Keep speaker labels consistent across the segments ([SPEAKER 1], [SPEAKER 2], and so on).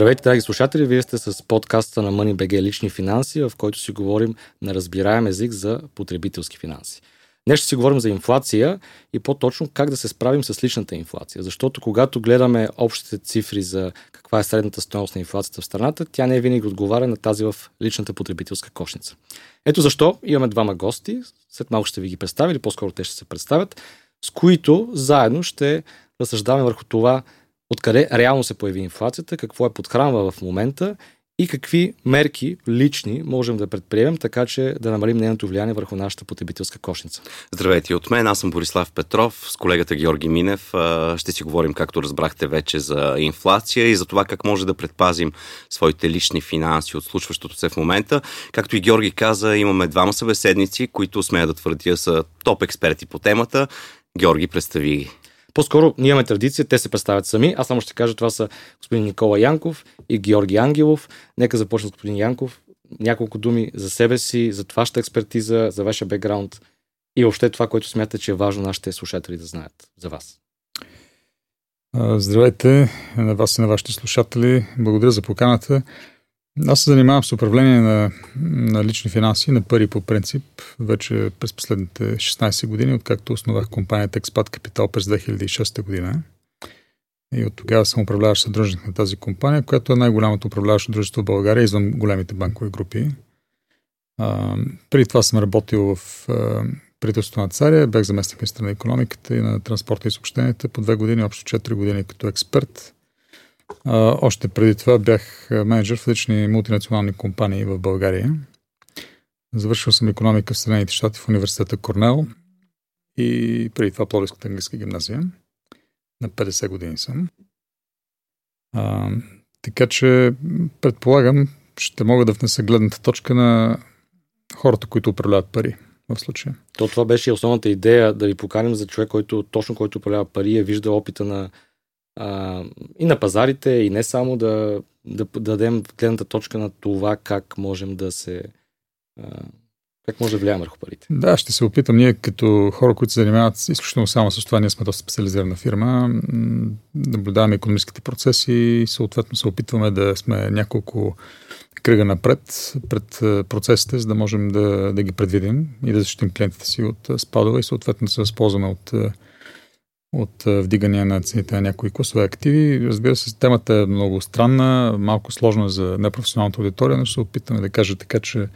[SPEAKER 1] Здравейте, драги слушатели! Вие сте с подкаста на MoneyBG Лични финанси, в който си говорим на разбираем език за потребителски финанси. Днес ще си говорим за инфлация и по-точно как да се справим с личната инфлация. Защото когато гледаме общите цифри за каква е средната стоеност на инфлацията в страната, тя не е винаги отговаря на тази в личната потребителска кошница. Ето защо имаме двама гости, след малко ще ви ги представя или по-скоро те ще се представят, с които заедно ще разсъждаваме върху това откъде реално се появи инфлацията, какво е подхранва в момента и какви мерки лични можем да предприемем, така че да намалим нейното влияние върху нашата потребителска кошница.
[SPEAKER 2] Здравейте от мен, аз съм Борислав Петров, с колегата Георги Минев. Ще си говорим, както разбрахте вече, за инфлация и за това как може да предпазим своите лични финанси от случващото се в момента. Както и Георги каза, имаме двама събеседници, които смея да твърдя са топ експерти по темата. Георги, представи ги.
[SPEAKER 1] По-скоро ние имаме традиция, те се представят сами. Аз само ще кажа, това са господин Никола Янков и Георги Ангелов. Нека започна с господин Янков. Няколко думи за себе си, за вашата експертиза, за вашия бекграунд и въобще това, което смятате, че е важно нашите слушатели да знаят за вас.
[SPEAKER 3] Здравейте на вас и на вашите слушатели. Благодаря за поканата. Аз се занимавам с управление на, на лични финанси, на пари по принцип, вече през последните 16 години, откакто основах компанията Expat Capital през 2006 година. И от тогава съм управляващ съдружник на тази компания, която е най-голямото управляващо дружество в България, извън големите банкови групи. А, преди това съм работил в а, правителството на Царя, бях заместник министър на економиката и на транспорта и съобщенията по две години, общо 4 години като експерт а, още преди това бях менеджер в различни мултинационални компании в България. Завършил съм економика в Съединените щати в университета Корнел и преди това Пловдивската английска гимназия. На 50 години съм. А, така че предполагам, ще мога да внеса гледната точка на хората, които управляват пари в случая.
[SPEAKER 1] То това беше основната идея да ви поканим за човек, който точно който управлява пари, е вижда опита на а, и на пазарите, и не само да, да, да дадем гледната точка на това как можем да се. А, как може да влияем върху парите?
[SPEAKER 3] Да, ще се опитам. Ние като хора, които се занимават изключително само с това, ние сме доста специализирана фирма, наблюдаваме економическите процеси и съответно се опитваме да сме няколко кръга напред пред процесите, за да можем да, да ги предвидим и да защитим клиентите си от спадове и съответно да се възползваме от от вдигания на цените на някои класове активи. Разбира се, темата е много странна, малко сложна за непрофесионалната аудитория, но ще се опитаме да кажа така, че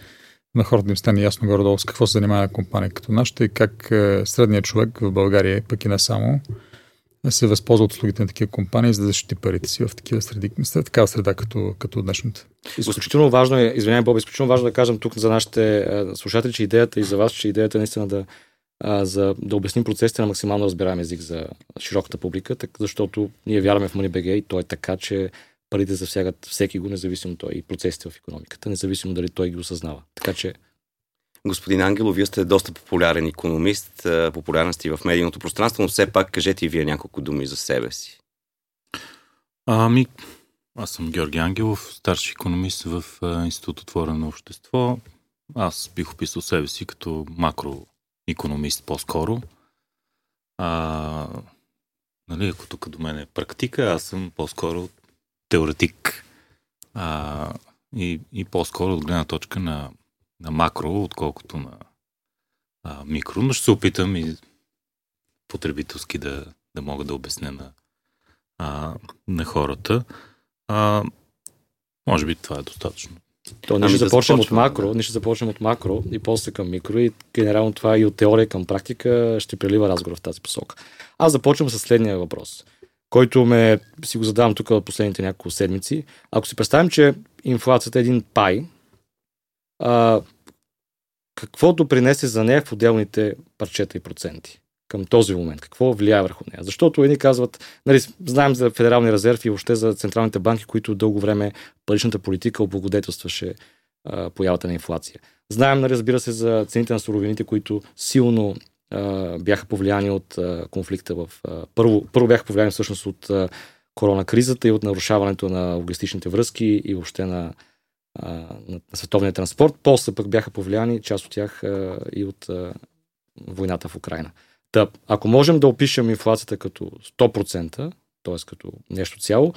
[SPEAKER 3] на хората им стане ясно горе-долу с какво се занимава компания като нашата и как средният човек в България, пък и не само, се възползва от услугите на такива компании, за да защити парите си в такива среди, в такава среда като, като днешната.
[SPEAKER 1] Изключително важно е, извинявай, Боб, изключително важно да кажем тук за нашите слушатели, че идеята и за вас, че идеята е наистина да а, за да обясним процесите на максимално разбираем език за широката публика, так, защото ние вярваме в MoneyBG и то е така, че парите засягат всеки го, независимо той и процесите в економиката, независимо дали той ги осъзнава. Така че
[SPEAKER 2] Господин Ангело, вие сте доста популярен економист, популярен сте и в медийното пространство, но все пак кажете и вие няколко думи за себе си.
[SPEAKER 4] Ами, аз съм Георги Ангелов, старши економист в Институт Отворено общество. Аз бих описал себе си като макро економист по-скоро. А, нали, ако тук до мен е практика, аз съм по-скоро теоретик. А, и, и по-скоро от гледна точка на, на макро, отколкото на а, микро, но ще се опитам и потребителски да, да мога да обясня на, а, на хората. А, може би това е достатъчно.
[SPEAKER 1] То ние ще да започнем от макро, да. ние ще започнем от макро и после към микро и генерално това и от теория към практика ще прелива разговор в тази посока. Аз започвам с следния въпрос, който ме си го задавам тук от последните няколко седмици. Ако си представим, че инфлацията е един пай, а, каквото принесе за нея в отделните парчета и проценти? Към този момент? Какво влияе върху нея? Защото едни казват, нали, знаем за Федералния резерв и въобще за централните банки, които дълго време паричната политика облагодетелстваше а, появата на инфлация. Знаем, нали, разбира се, за цените на суровините, които силно а, бяха повлияни от а, конфликта в... А, първо, първо бяха повлияни всъщност от а, корона кризата и от нарушаването на логистичните връзки и въобще на, а, на световния транспорт. После пък бяха повлияни част от тях а, и от а, войната в Украина. Та, ако можем да опишем инфлацията като 100%, т.е. като нещо цяло,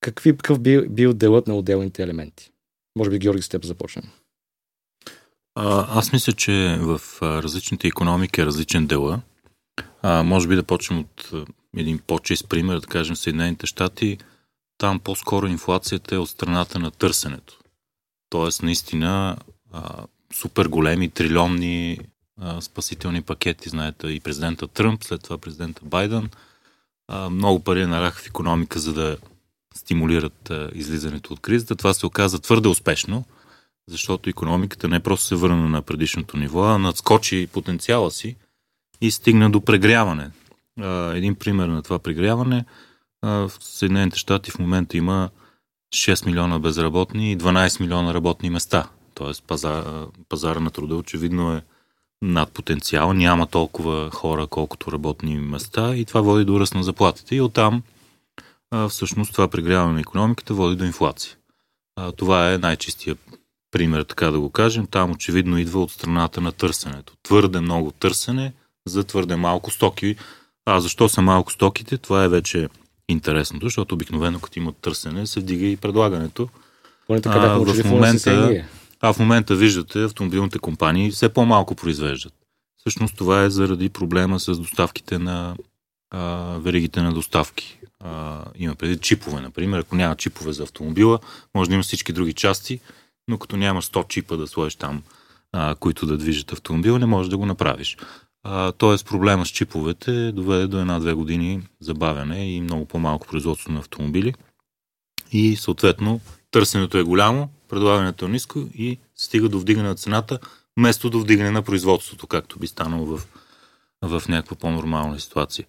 [SPEAKER 1] какви, какъв би бил делът на отделните елементи? Може би, Георги, с теб започнем.
[SPEAKER 4] А, аз мисля, че в различните економики е различен дела. А, може би да почнем от един по-чист пример, да кажем Съединените щати. Там по-скоро инфлацията е от страната на търсенето. Тоест, наистина, а, супер големи, трилионни спасителни пакети, знаете, и президента Тръмп, след това президента Байден. Много пари нараха в економика, за да стимулират излизането от кризата. Това се оказа твърде успешно, защото економиката не просто се върна на предишното ниво, а надскочи потенциала си и стигна до прегряване. Един пример на това прегряване в Съединените щати в момента има 6 милиона безработни и 12 милиона работни места. Тоест пазар, пазара на труда очевидно е над потенциал, няма толкова хора, колкото работни места и това води до ръст на заплатите. И оттам всъщност това прегряване на економиката води до инфлация. Това е най-чистия пример, така да го кажем. Там очевидно идва от страната на търсенето. Твърде много търсене за твърде малко стоки. А защо са малко стоките? Това е вече интересното, защото обикновено като има търсене, се вдига и предлагането.
[SPEAKER 1] а, в момента,
[SPEAKER 4] а в момента виждате, автомобилните компании все по-малко произвеждат. Всъщност това е заради проблема с доставките на а, веригите на доставки. А, има преди чипове, например. Ако няма чипове за автомобила, може да има всички други части, но като няма 100 чипа да сложиш там, а, които да движат автомобила, не можеш да го направиш. Тоест проблема с чиповете доведе до една-две години забавяне и много по-малко производство на автомобили. И съответно търсенето е голямо, предлагането е ниско и стига до вдигане на цената, вместо до вдигане на производството, както би станало в, в някаква по-нормална ситуация.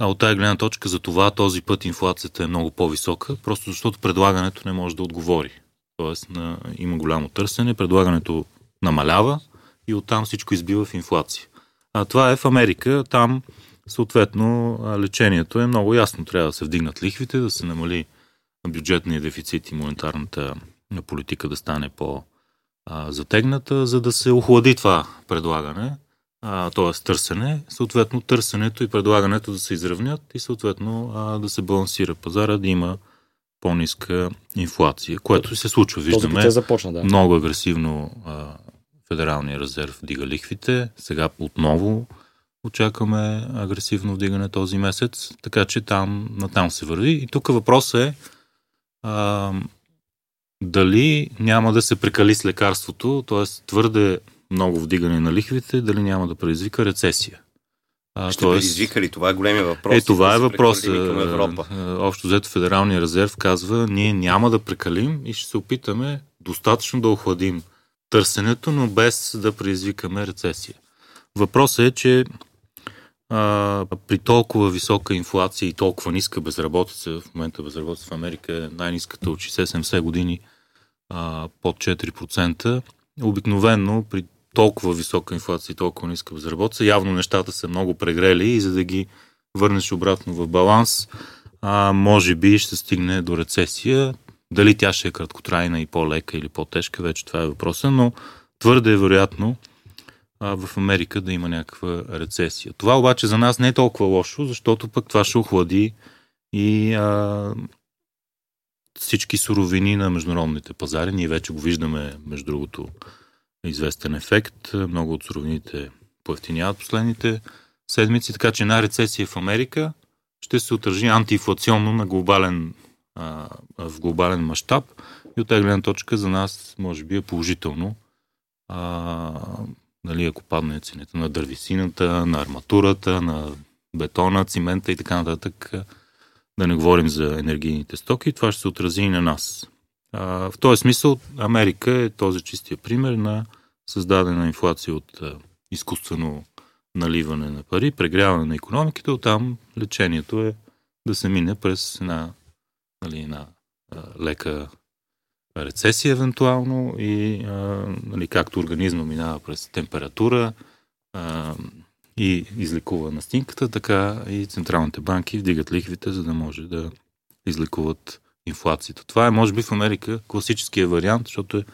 [SPEAKER 4] А от тази гледна точка за това този път инфлацията е много по-висока, просто защото предлагането не може да отговори. Тоест на, има голямо търсене, предлагането намалява и оттам всичко избива в инфлация. А това е в Америка. Там, съответно, лечението е много ясно. Трябва да се вдигнат лихвите, да се намали бюджетния дефицит и монетарната политика да стане по-затегната, за да се охлади това предлагане, т.е. търсене, съответно търсенето и предлагането да се изравнят и съответно да се балансира пазара, да има по-ниска инфлация, което се случва. Виждаме
[SPEAKER 1] започна, да.
[SPEAKER 4] много агресивно Федералния резерв вдига лихвите. Сега отново очакваме агресивно вдигане този месец, така че там, натам се върви. И тук въпросът е а, дали няма да се прекали с лекарството, т.е. твърде много вдигане на лихвите, дали няма да предизвика рецесия.
[SPEAKER 2] А, Ще тоест, предизвика ли? Това е големия въпрос.
[SPEAKER 4] Е, това да е въпрос. Общо взето Федералния резерв казва, ние няма да прекалим и ще се опитаме достатъчно да охладим търсенето, но без да предизвикаме рецесия. Въпросът е, че а, при толкова висока инфлация и толкова ниска безработица, в момента безработица в Америка е най-ниската от 60-70 години, а, под 4%, обикновенно при толкова висока инфлация и толкова ниска безработица, явно нещата са много прегрели и за да ги върнеш обратно в баланс, а, може би ще стигне до рецесия. Дали тя ще е краткотрайна и по-лека или по-тежка, вече това е въпроса, но твърде е вероятно а, в Америка да има някаква рецесия. Това обаче за нас не е толкова лошо, защото пък това ще охлади и а, всички суровини на международните пазари. Ние вече го виждаме, между другото, известен ефект. Много от суровините поевтиняват последните седмици, така че една рецесия в Америка ще се отражи антиинфлационно на глобален а, в глобален мащаб и от тази гледна точка за нас може би е положително. А, нали, ако падне цените на дървесината, на арматурата, на бетона, цимента и така нататък, да не говорим за енергийните стоки, това ще се отрази и на нас. В този смисъл Америка е този чистия пример на създадена инфлация от изкуствено наливане на пари, прегряване на економиката, оттам лечението е да се мине през една нали, на а, лека рецесия евентуално и нали, както организма минава през температура и излекува настинката, така и централните банки вдигат лихвите, за да може да излекуват инфлацията. Това е, може би, в Америка класическия вариант, защото е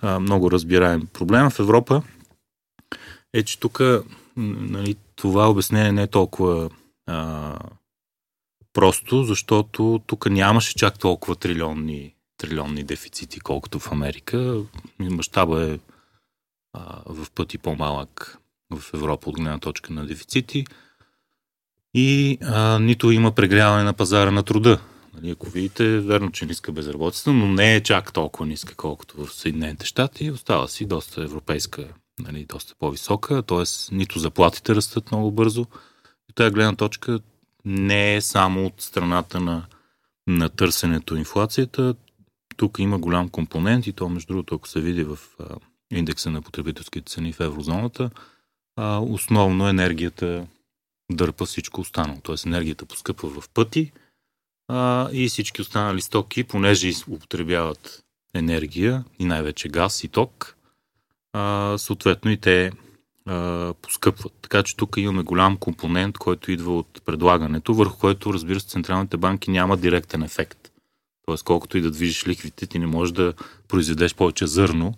[SPEAKER 4] а, много разбираем. Проблема в Европа е, че тук нали, това обяснение не е толкова а, Просто защото тук нямаше чак толкова трилионни, трилионни дефицити, колкото в Америка. Мащаба е а, в пъти по-малък в Европа от гледна точка на дефицити. И а, нито има прегряване на пазара на труда. Нали, ако видите, верно, че ниска безработица, но не е чак толкова ниска, колкото в Съединените щати. Остава си доста европейска, нали, доста по-висока, т.е. нито заплатите растат много бързо. И тази гледна точка не е само от страната на, на търсенето инфлацията. Тук има голям компонент и то, между другото, ако се види в а, индекса на потребителските цени в еврозоната, а, основно енергията дърпа всичко останало. Тоест енергията поскъпва в пъти а, и всички останали стоки, понеже употребяват енергия и най-вече газ и ток, а, съответно и те а, поскъпват. Така че тук имаме голям компонент, който идва от предлагането, върху който, разбира се, централните банки няма директен ефект. Тоест, колкото и да движиш лихвите, ти не можеш да произведеш повече зърно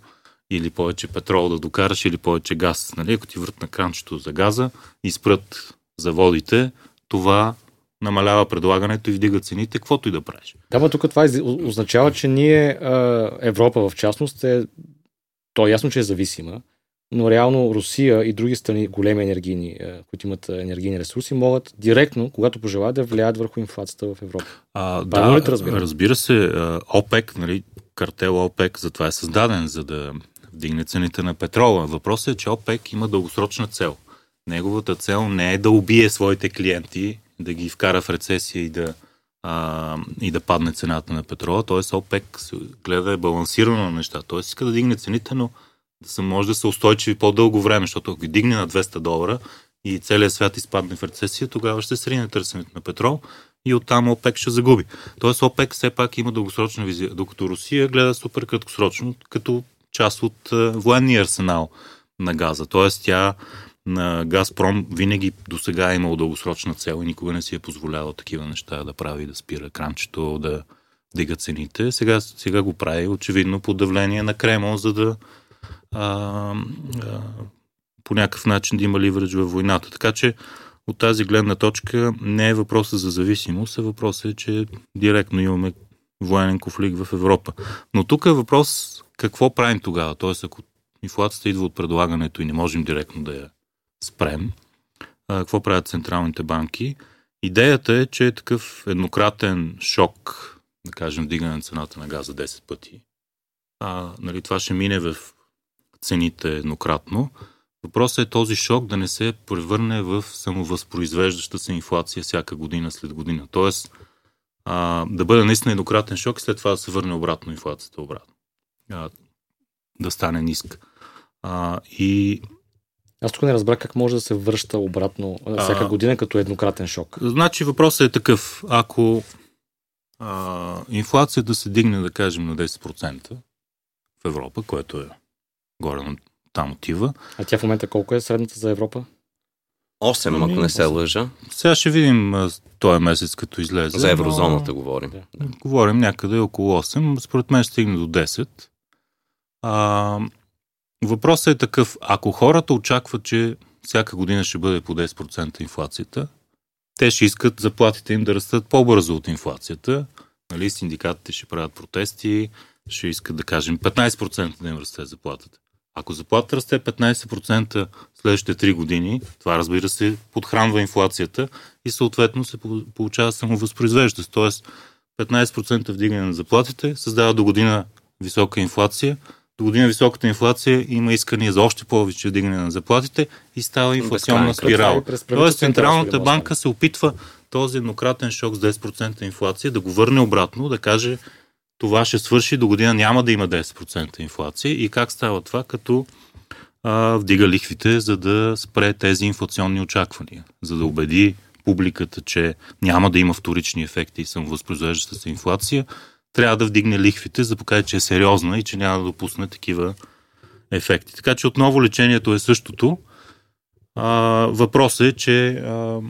[SPEAKER 4] или повече петрол да докараш или повече газ. Нали? Ако ти врат на кранчето за газа и спрат заводите, това намалява предлагането и вдига цените, каквото и да правиш.
[SPEAKER 1] Да, но тук това означава, че ние, Европа в частност, е, то е ясно, че е зависима, но реално Русия и други страни, големи енергийни, които имат енергийни ресурси, могат директно, когато пожелаят, да влияят върху инфлацията в Европа.
[SPEAKER 4] А, да, ли разбира? разбира се, ОПЕК, нали, картел ОПЕК, затова е създаден, за да вдигне цените на петрола. Въпросът е, че ОПЕК има дългосрочна цел. Неговата цел не е да убие своите клиенти, да ги вкара в рецесия и да, а, и да падне цената на петрола. Тоест ОПЕК гледа е балансирано на неща. Тоест иска да дигне цените, но да се може да са устойчиви по-дълго време, защото ако ги дигне на 200 долара и целият свят изпадне в рецесия, тогава ще срине търсенето на петрол и оттам ОПЕК ще загуби. Тоест ОПЕК все пак има дългосрочна визия, докато Русия гледа супер краткосрочно, като част от военния арсенал на газа. Тоест тя на Газпром винаги до сега е имал дългосрочна цел и никога не си е позволявал такива неща да прави, да спира кранчето, да дига цените. Сега, сега го прави очевидно под давление на Кремъл, за да а, а, по някакъв начин да има ливърдж във войната. Така че от тази гледна точка не е въпроса за зависимост, а въпросът е, че директно имаме военен конфликт в Европа. Но тук е въпрос какво правим тогава? Тоест, ако инфлацията идва от предлагането и не можем директно да я спрем, какво правят централните банки? Идеята е, че е такъв еднократен шок, да кажем, вдигане на цената на газа 10 пъти. А, нали, това ще мине в цените еднократно. Въпросът е този шок да не се превърне в самовъзпроизвеждаща се инфлация всяка година след година. Тоест, а, да бъде наистина еднократен шок и след това да се върне обратно инфлацията обратно. А, да стане ниска. А, и
[SPEAKER 1] аз тук не разбрах как може да се връща обратно всяка а, година като еднократен шок.
[SPEAKER 4] Значи въпросът е такъв. Ако а, инфлацията се дигне, да кажем, на 10% в Европа, което е горе на там отива.
[SPEAKER 1] А тя в момента колко е средната за Европа?
[SPEAKER 2] 8, ами, ако не се лъжа.
[SPEAKER 4] Сега ще видим този месец, като излезе.
[SPEAKER 2] За еврозоната но... говорим.
[SPEAKER 4] Да. Говорим някъде около 8. Според мен ще стигне до 10. А, въпросът е такъв. Ако хората очакват, че всяка година ще бъде по 10% инфлацията, те ще искат заплатите им да растат по-бързо от инфлацията. Нали, синдикатите ще правят протести, ще искат да кажем 15% да им расте заплатата. Ако заплата расте 15% следващите 3 години, това разбира се подхранва инфлацията и съответно се получава самовъзпроизвежданост. Тоест 15% вдигане на заплатите създава до година висока инфлация, до година високата инфлация има искания за още повече вдигане на заплатите и става инфлационна спирала. Тоест Централната банка се опитва този еднократен шок с 10% инфлация да го върне обратно, да каже това ще свърши, до година няма да има 10% инфлация. И как става това? Като а, вдига лихвите, за да спре тези инфлационни очаквания, за да убеди публиката, че няма да има вторични ефекти и самовъзпроизвеждаща се инфлация, трябва да вдигне лихвите, за да покаже, че е сериозна и че няма да допусне такива ефекти. Така че отново лечението е същото. Въпросът е, че а,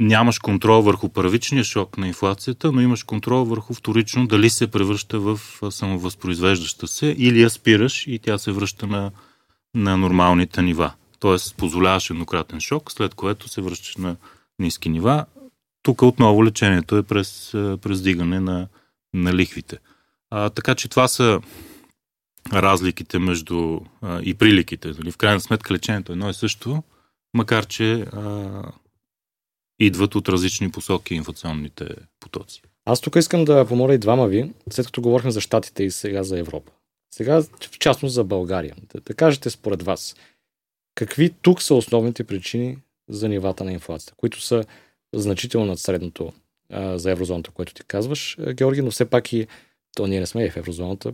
[SPEAKER 4] нямаш контрол върху първичния шок на инфлацията, но имаш контрол върху вторично дали се превръща в самовъзпроизвеждаща се или я спираш и тя се връща на, на нормалните нива. Тоест, позволяваш еднократен шок, след което се връщаш на ниски нива. тук отново лечението е през, през дигане на, на лихвите. А, така че това са разликите между а, и приликите. Нали? В крайна сметка лечението е едно и също, макар че а, идват от различни посоки инфлационните потоци.
[SPEAKER 1] Аз тук искам да помоля и двама ви, след като говорихме за Штатите и сега за Европа. Сега, в частност за България. Да, да кажете според вас, какви тук са основните причини за нивата на инфлацията, които са значително над средното а, за еврозоната, което ти казваш, Георги, но все пак и то ние не сме и в еврозоната,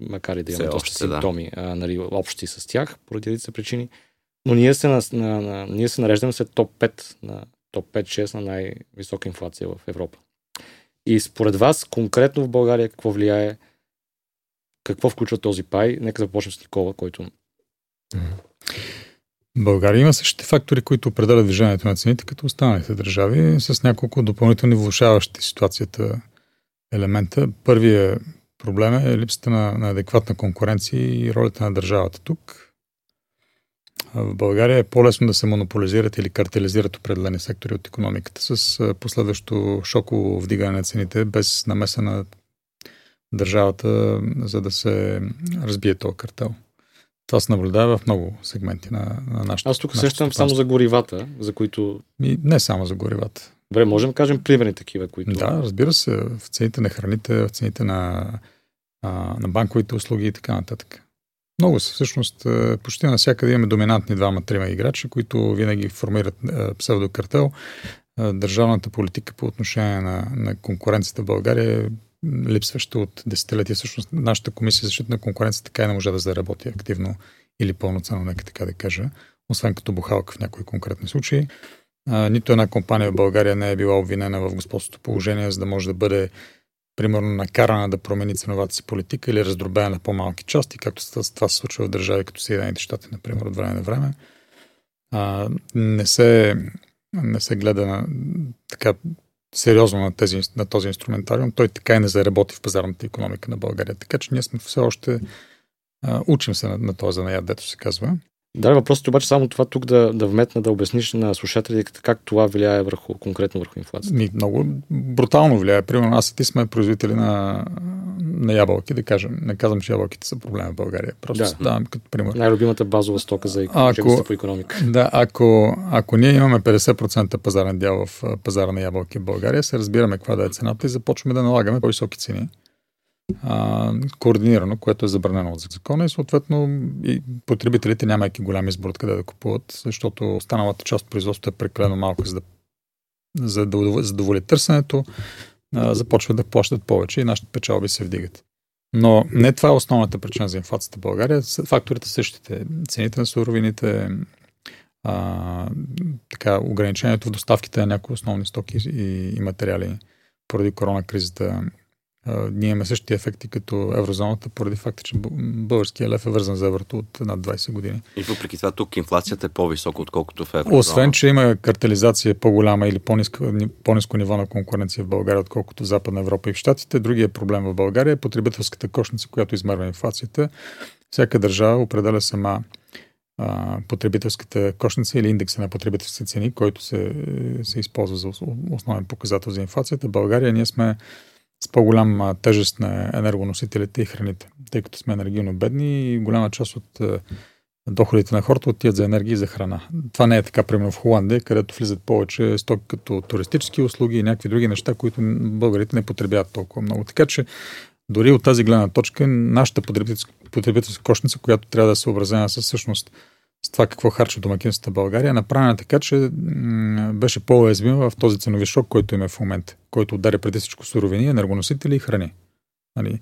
[SPEAKER 1] макар и да имаме доста симптоми да. а, нали, общи с тях, поради редица причини. Но ние се, на, на, на, ние се нареждаме след топ 5 на топ 5-6 на най-висока инфлация в Европа. И според вас, конкретно в България, какво влияе, какво включва този пай? Нека започнем с Никола, който...
[SPEAKER 3] България има същите фактори, които определят движението на цените, като останалите държави, с няколко допълнителни влушаващи ситуацията елемента. Първият проблем е липсата на, на адекватна конкуренция и ролята на държавата тук. В България е по-лесно да се монополизират или картелизират определени сектори от економиката с последващо шоково вдигане на цените без намеса на държавата, за да се разбие този картел. Това се наблюдава в много сегменти на, на нашата.
[SPEAKER 1] Аз тук сещам само за горивата, за които.
[SPEAKER 3] И не само за горивата.
[SPEAKER 1] Добре, можем да кажем примерни такива, които.
[SPEAKER 3] Да, разбира се, в цените на храните, в цените на, а, на банковите услуги и така нататък. Много са. Всъщност, почти навсякъде имаме доминантни двама-трима играчи, които винаги формират псевдокартел. Държавната политика по отношение на, на конкуренцията в България е липсваща от десетилетия. Всъщност, нашата комисия за защита на конкуренция така и не може да заработи активно или пълноценно, нека така да кажа, освен като бухалка в някои конкретни случаи. А, нито една компания в България не е била обвинена в господството положение, за да може да бъде примерно накарана да промени ценовата си политика или раздробена на по-малки части, както това се случва в държави като Съединените щати, например, от време на време. А, не, се, не се гледа на, така сериозно на, тези, на този инструментариум. Той така и не заработи в пазарната економика на България. Така че ние сме все още а, учим се на, на този занаят, дето се казва.
[SPEAKER 1] Да, въпросът е обаче само това тук да, да вметна, да обясниш на слушателите как това влияе върху, конкретно върху инфлацията.
[SPEAKER 3] Ми, много брутално влияе. Примерно аз и ти сме производители на, на ябълки, да кажем. Не казвам, че ябълките са проблем в България. Просто да. давам като пример.
[SPEAKER 1] Най-любимата базова стока за ако, по економика.
[SPEAKER 3] Да, ако, ако ние имаме 50% пазарен дял в пазара на ябълки в България, се разбираме каква да е цената и започваме да налагаме по-високи цени а, координирано, което е забранено от закона и съответно и потребителите нямайки голям избор къде да купуват, защото останалата част от производството е прекалено малко, за да, за да задоволи търсенето, а, започват да плащат повече и нашите печалби се вдигат. Но не това е основната причина за инфлацията в България. Факторите същите. Цените на суровините, а, така, ограничението в доставките на някои основни стоки и, и материали поради корона кризата, ние имаме същите ефекти като еврозоната, поради факта, че българския лев е вързан за еврото от над 20 години.
[SPEAKER 2] И въпреки това тук инфлацията е по-висока, отколкото в еврозоната.
[SPEAKER 3] Освен, че има картелизация по-голяма или по-низко, по-низко ниво на конкуренция в България, отколкото в Западна Европа и в Штатите, другия проблем в България е потребителската кошница, която измерва инфлацията. Всяка държава определя сама потребителската кошница или индекса на потребителските цени, който се, се използва за основен показател за инфлацията. България ние сме с по-голяма тежест на енергоносителите и храните, тъй като сме енергийно бедни и голяма част от доходите на хората отиват за енергия и за храна. Това не е така, примерно в Холандия, където влизат повече стоки като туристически услуги и някакви други неща, които българите не потребяват толкова много. Така че дори от тази гледна точка, нашата потребителска, кошница, която трябва да се образена със всъщност с това какво харчат домакинствата България, направена така, че беше по-уязвима в този ценови шок, който има в момента, който ударя преди всичко суровини, енергоносители и храни. Нали?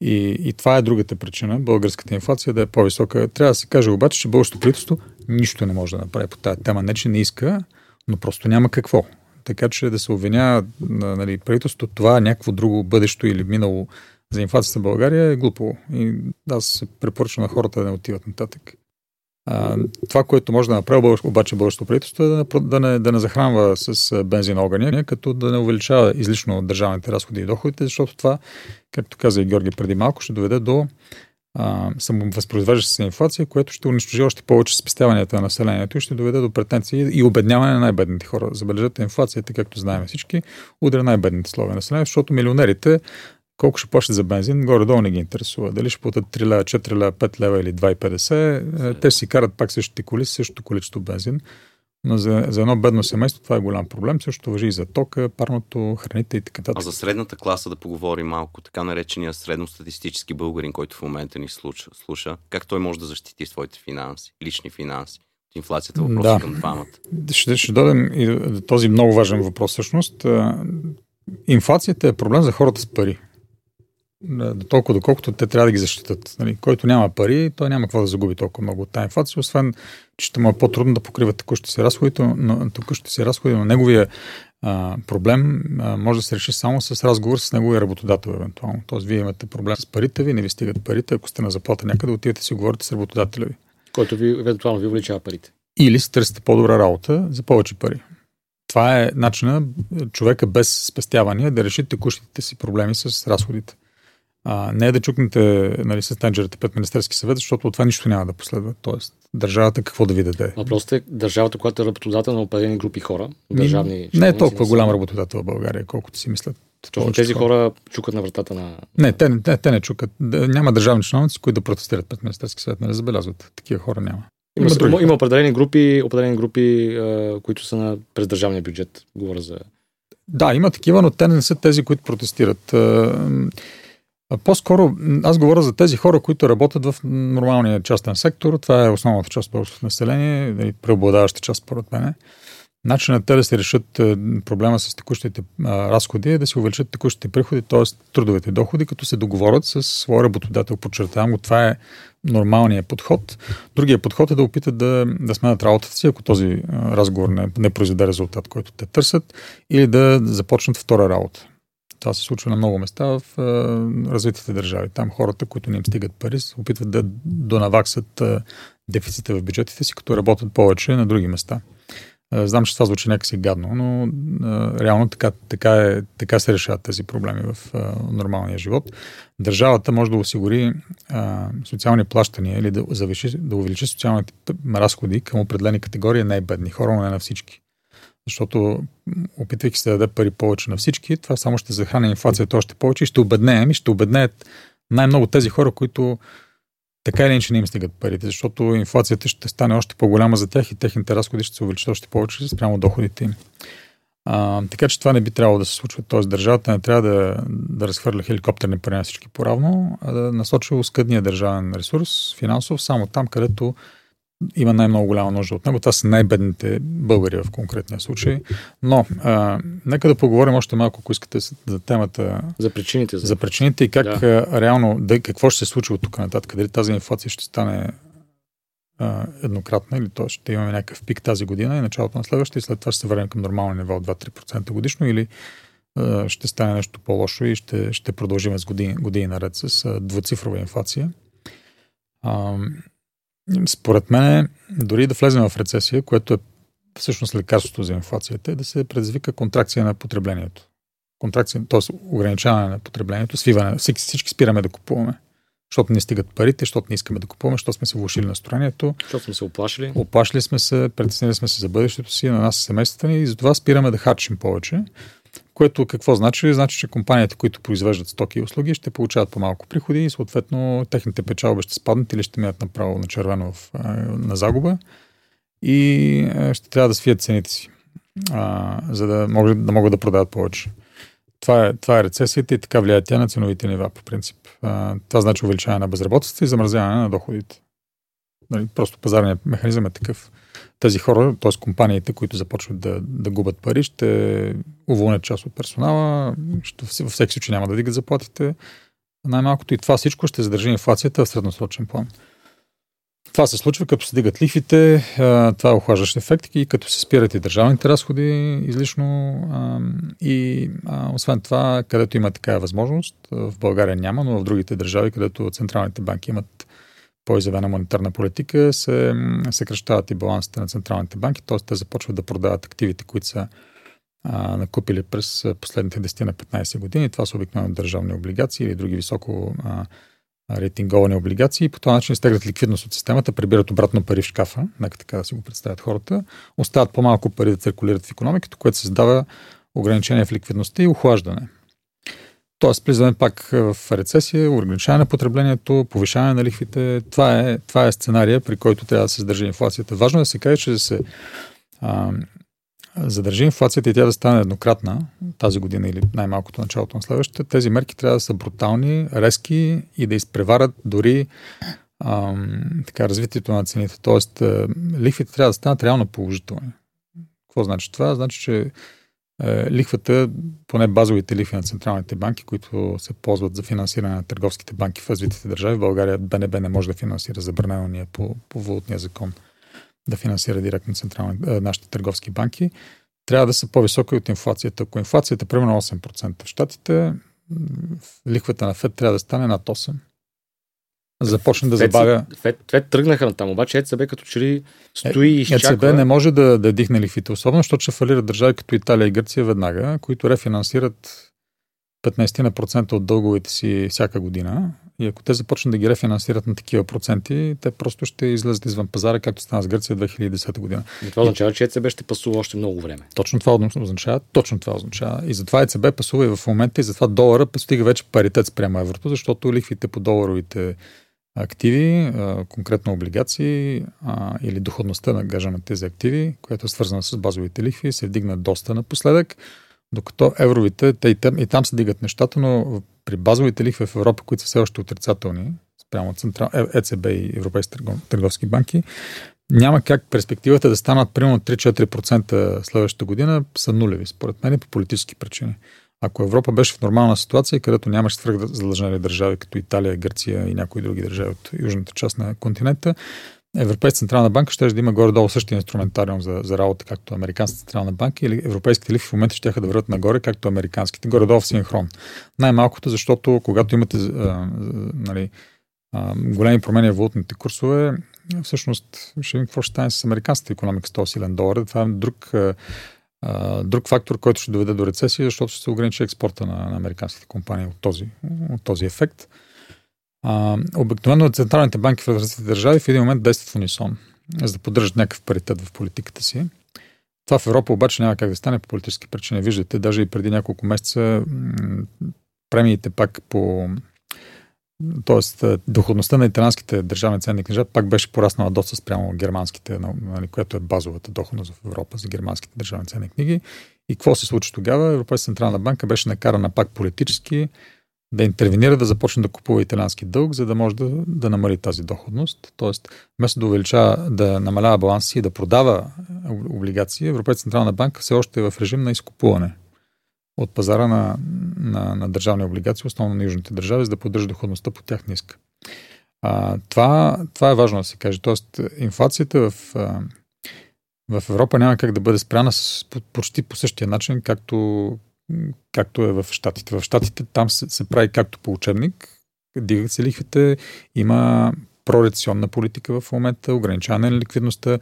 [SPEAKER 3] И, и това е другата причина, българската инфлация да е по-висока. Трябва да се каже обаче, че българското правителство нищо не може да направи по тази тема. Не, че не иска, но просто няма какво. Така че да се обвиня нали, правителството, това е някакво друго бъдещо или минало за инфлацията в България е глупо. И аз се препоръчвам на хората да не отиват нататък. Това, което може да направи обаче българското правителство е да, не, да не захранва с бензин огъня, като да не увеличава излишно държавните разходи и доходите, защото това, както каза и Георги преди малко, ще доведе до самовъзпроизвеждаща се инфлация, което ще унищожи още повече спестяванията на населението и ще доведе до претенции и обедняване на най-бедните хора. Забележете, инфлацията, както знаем всички, удря най-бедните слове на населението, защото милионерите колко ще плащат за бензин, горе-долу не ги интересува. Дали ще платят 3 лева, 4 лева, 5 лева или 2,50, е, те си карат пак същите коли, същото количество бензин. Но за, за едно бедно семейство това е голям проблем. Също въжи и за тока, парното, храните и така
[SPEAKER 2] А за средната класа да поговорим малко, така наречения средностатистически българин, който в момента ни слуша, слуша как той може да защити своите финанси, лични финанси? От инфлацията въпрос да. към двамата.
[SPEAKER 3] Ще, ще дадем и този много важен въпрос всъщност. Инфлацията е проблем за хората с пари толкова доколкото те трябва да ги защитат. Нали, който няма пари, той няма какво да загуби толкова много от тази инфлация, освен, че ще му е по-трудно да покрива текущите си разходи, но, текущите си разходи, но неговия а, проблем а, може да се реши само с разговор с неговия работодател, евентуално. Тоест, вие имате проблем с парите ви, не ви стигат парите, ако сте на заплата някъде, отивате си говорите с работодателя ви.
[SPEAKER 1] Който ви, евентуално ви увеличава парите.
[SPEAKER 3] Или си търсите по-добра работа за повече пари. Това е начина човека без спестявания да реши текущите си проблеми с разходите. А, не е да чукнете нали, с тенджерите пред Министерски съвет, защото от това нищо няма да последва. Тоест, държавата какво да ви даде?
[SPEAKER 1] Въпросът е държавата, която е работодател на определени групи хора, държавни.
[SPEAKER 3] Не е толкова голям работодател в България, колкото си мислят.
[SPEAKER 1] Точно тези хора чукат на вратата на.
[SPEAKER 3] Не, те, те, те не чукат. Няма държавни чиновници, които да протестират пред Министерски съвет. Не нали, забелязват. Такива хора няма.
[SPEAKER 1] Има, има, има определени групи, определени групи а, които са на, през държавния бюджет. Говоря за.
[SPEAKER 3] Да, има такива, но те не са тези, които протестират. По-скоро аз говоря за тези хора, които работят в нормалния частен сектор. Това е основната част от българското население, преобладаваща част според мен. Начинът те да се решат е, проблема с текущите разходи е да се увеличат текущите приходи, т.е. трудовите доходи, като се договорят с своя работодател. Подчертавам го, това е нормалният подход. Другия подход е да опитат да, да сменят работата си, ако този разговор не, не произведе резултат, който те търсят, или да започнат втора работа. Това се случва на много места в а, развитите държави. Там хората, които не им стигат пари, се опитват да донаваксат а, дефицита в бюджетите си, като работят повече на други места. А, знам, че това звучи някакси гадно, но а, реално така, така, е, така се решават тези проблеми в а, нормалния живот. Държавата може да осигури а, социални плащания или да, завиши, да увеличи социалните разходи към определени категории най-бедни хора, но не на всички. Защото опитвайки се да даде пари повече на всички, това само ще захрани инфлацията още повече и ще обеднеем и ще обеднеят най-много тези хора, които така или иначе не им стигат парите, защото инфлацията ще стане още по-голяма за тях и техните разходи ще се увеличат още повече спрямо доходите им. А, така че това не би трябвало да се случва. Тоест държавата не трябва да, да разхвърля хеликоптерни пари на всички по-равно, а да насочи оскъдния държавен ресурс, финансов, само там, където има най-много голяма нужда от него. Това са най-бедните българи в конкретния случай. Но, а, нека да поговорим още малко, ако искате, за темата.
[SPEAKER 1] За причините.
[SPEAKER 3] За, за причините и как да. а, реално, да, какво ще се случи от тук нататък. Дали тази инфлация ще стане а, еднократна или то ще имаме някакъв пик тази година и началото на следващата и след това ще се върнем към нормално ниво от 2-3% годишно или а, ще стане нещо по-лошо и ще, ще продължим с години, години наред с а, двуцифрова инфлация. А, според мен, дори да влезем в рецесия, което е всъщност лекарството за инфлацията, е да се предизвика контракция на потреблението. Контракция, т.е. ограничаване на потреблението, свиване. Всички, всички спираме да купуваме. Защото не стигат парите, защото не искаме да купуваме, защото сме се влушили настроението.
[SPEAKER 1] Защото сме се оплашили.
[SPEAKER 3] Оплашили сме се, притеснили сме се за бъдещето си, на нас семействата ни и затова спираме да харчим повече. Което какво значи? Значи, че компаниите, които произвеждат стоки и услуги, ще получават по-малко приходи и съответно техните печалби ще спаднат или ще минат направо на червено в, на загуба и ще трябва да свият цените си, а, за да могат, да могат да продават повече. Това е, това е рецесията и така влияе тя на ценовите нива, по принцип. А, това значи увеличаване на безработицата и замразяване на доходите. Нали, просто пазарният механизъм е такъв тези хора, т.е. компаниите, които започват да, да губят пари, ще уволнят част от персонала, ще, във всеки случай няма да дигат заплатите. Най-малкото и това всичко ще задържи инфлацията в средносрочен план. Това се случва като се дигат лихвите, това е охлаждащ ефект и като се спират и държавните разходи излишно. И освен това, където има такава възможност, в България няма, но в другите държави, където централните банки имат по-изявена монетарна политика, се съкръщават и балансите на централните банки, т.е. те започват да продават активите, които са а, накупили през последните 10 на 15 години. Това са обикновено държавни облигации или други високо а, рейтинговани облигации и по този начин изтеглят ликвидност от системата, прибират обратно пари в шкафа, нека така да си го представят хората, остават по-малко пари да циркулират в економиката, което създава ограничение в ликвидността и охлаждане. Тоест, влизаме пак в рецесия, ограничаване на потреблението, повишаване на лихвите. Това е, това е сценария, при който трябва да се задържи инфлацията. Важно е да се каже, че да се а, задържи инфлацията и тя да стане еднократна тази година или най-малкото началото на следващата, тези мерки трябва да са брутални, резки и да изпреварят дори а, така, развитието на цените. Тоест, лихвите трябва да станат реално положителни. Какво значи това? Значи, че е, лихвата, поне базовите лихви на централните банки, които се ползват за финансиране на търговските банки в развитите държави, в България БНБ не може да финансира забранено ние по, по валутния закон да финансира директно централни, е, нашите търговски банки, трябва да са по-високи от инфлацията. Ако инфлацията е примерно 8% в Штатите, лихвата на ФЕД трябва да стане над 8% започне да Фед, забавя.
[SPEAKER 1] Фед, Фед тръгнаха на там, обаче ЕЦБ като че ли стои и изчаква.
[SPEAKER 3] ЕЦБ не може да, да дихне лихвите, особено, защото ще фалират държави като Италия и Гърция веднага, които рефинансират 15% от дълговете си всяка година. И ако те започнат да ги рефинансират на такива проценти, те просто ще излезат извън пазара, както стана с Гърция 2010 година.
[SPEAKER 1] И това означава, че ЕЦБ ще пасува още много време.
[SPEAKER 3] Точно това означава. Точно това означава. И затова ЕЦБ пасува и в момента, и затова долара постига вече паритет спрямо еврото, защото лихвите по доларовите активи, конкретно облигации или доходността на гажа на тези активи, която е свързана с базовите лихви, се вдигна доста напоследък, докато евровите, те и там, и там се дигат нещата, но при базовите лихви в Европа, които са все още отрицателни, спрямо Централ, ЕЦБ е и Европейски търговски банки, няма как перспективата да станат примерно 3-4% следващата година са нулеви, според мен, по политически причини. Ако Европа беше в нормална ситуация, където нямаше свръхзадължени държави, като Италия, Гърция и някои други държави от южната част на континента, Европейската централна банка ще да има горе-долу същия инструментариум за, за работа, както Американската централна банка или европейските лихви в момента ще да върват нагоре, както американските, горе-долу в синхрон. Най-малкото, защото когато имате а, нали, а, големи промени в валутните курсове, всъщност ще видим какво ще стане с американската економика с този силен долар. Това е друг а, друг фактор, който ще доведе до рецесия, защото ще се ограничи експорта на, на американските компании от този, от този ефект. А, обикновено централните банки в различните държави в един момент действат в унисон, за да поддържат някакъв паритет в политиката си. Това в Европа обаче няма как да стане по политически причини. Виждате, даже и преди няколко месеца премиите пак по Тоест, доходността на италянските държавни ценни книжа пак беше пораснала доста спрямо германските, нали, което е базовата доходност в Европа за германските държавни ценни книги. И какво се случи тогава? Европейска централна банка беше накарана пак политически да интервенира, да започне да купува италиански дълг, за да може да, да намали тази доходност. Тоест, вместо да увеличава, да намалява баланси и да продава облигации, Европейска централна банка все още е в режим на изкупуване от пазара на, на, на държавни облигации, основно на южните държави, за да поддържа доходността по тях ниска. А, това, това е важно да се каже. Тоест, инфлацията в, в Европа няма как да бъде спряна с, почти по същия начин, както, както е в Штатите. В Штатите там се, се прави както по учебник, дигат се лихвите, има прорецесионна политика в момента, ограничаване на ликвидността.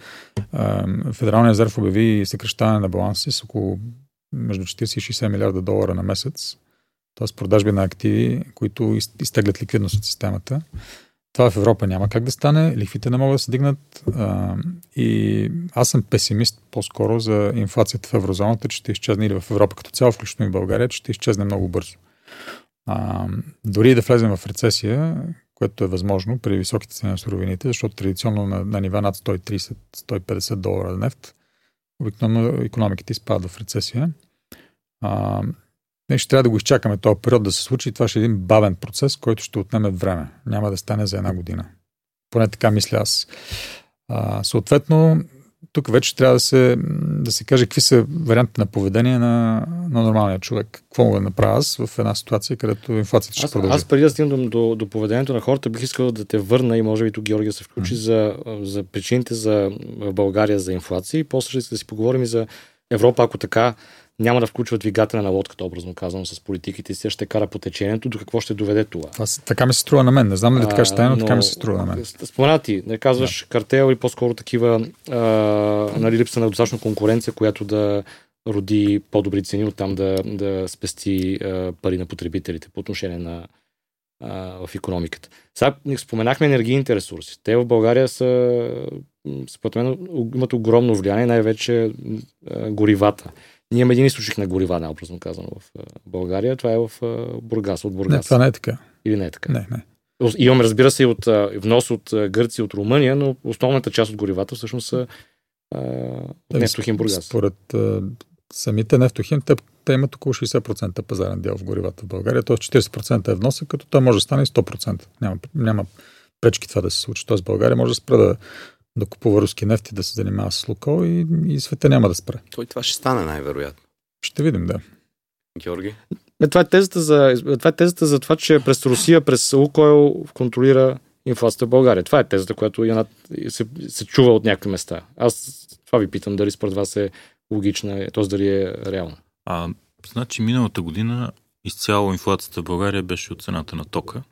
[SPEAKER 3] Федералния резерв обяви съкрещаване на баланси с около между 40 и 60 милиарда долара на месец, т.е. продажби на активи, които изтеглят ликвидност от системата. Това в Европа няма как да стане, лихвите не могат да се дигнат а, и аз съм песимист по-скоро за инфлацията в еврозоната, че ще изчезне или в Европа като цяло, включително и България, че ще изчезне много бързо. А, дори да влезем в рецесия, което е възможно при високите цени на суровините, защото традиционно на, на нива над 130-150 долара нефт, обикновено економиките изпадат в рецесия. А, не, ще трябва да го изчакаме този период да се случи това ще е един бавен процес, който ще отнеме време. Няма да стане за една година. Поне така мисля аз. А, съответно, тук вече трябва да се, да се каже какви са вариантите на поведение на, на нормалния човек. Какво мога да направя аз в една ситуация, където инфлацията ще
[SPEAKER 1] аз,
[SPEAKER 3] продължи?
[SPEAKER 1] Аз преди да стигнем до, до поведението на хората, бих искал да те върна и може би тук Георгия се включи mm. за, за причините за, в България за инфлация и после ще да си поговорим и за Европа, ако така няма да включва двигателя на лодката, образно казано, с политиките си, ще кара по течението, до какво ще доведе това.
[SPEAKER 3] това така ми се струва на мен. Не знам ли така ще стане, но, но така ми се струва на мен.
[SPEAKER 1] Спомена ти, не казваш да. картел или по-скоро такива а, нали, липса на достатъчно конкуренция, която да роди по-добри цени, оттам да, да спести а, пари на потребителите по отношение на в економиката. Сега споменахме енергийните ресурси. Те в България са, според мен, имат огромно влияние, най-вече горивата. Ние имаме един източник на горива, най-образно казано, в България. Това е в Бургас, от Бургас.
[SPEAKER 3] Не, това не е така.
[SPEAKER 1] Или не е така?
[SPEAKER 3] Не, не.
[SPEAKER 1] Имам, разбира се, и от внос от Гърция, от Румъния, но основната част от горивата всъщност са Нефтохим Бургас.
[SPEAKER 3] Според а, самите Нефтохим, те, те имат около 60% пазарен дял в горивата в България, т.е. 40% е вноса, като той може да стане 100%. Няма, няма пречки това да се случи. Т.е. България може да спре да, да купува руски нефти, да се занимава с Лукол и, и света няма да спре.
[SPEAKER 2] Той това ще стане най-вероятно.
[SPEAKER 3] Ще видим, да.
[SPEAKER 2] Георги?
[SPEAKER 1] Е, това, е тезата за, това е тезата за това, че през Русия, през Лукойл контролира инфлацията в България. Това е тезата, която Янат се, се чува от някакви места. Аз това ви питам, дали според вас е логична, т.е. дали е реална.
[SPEAKER 4] А, значи миналата година изцяло инфлацията в България беше от цената на тока.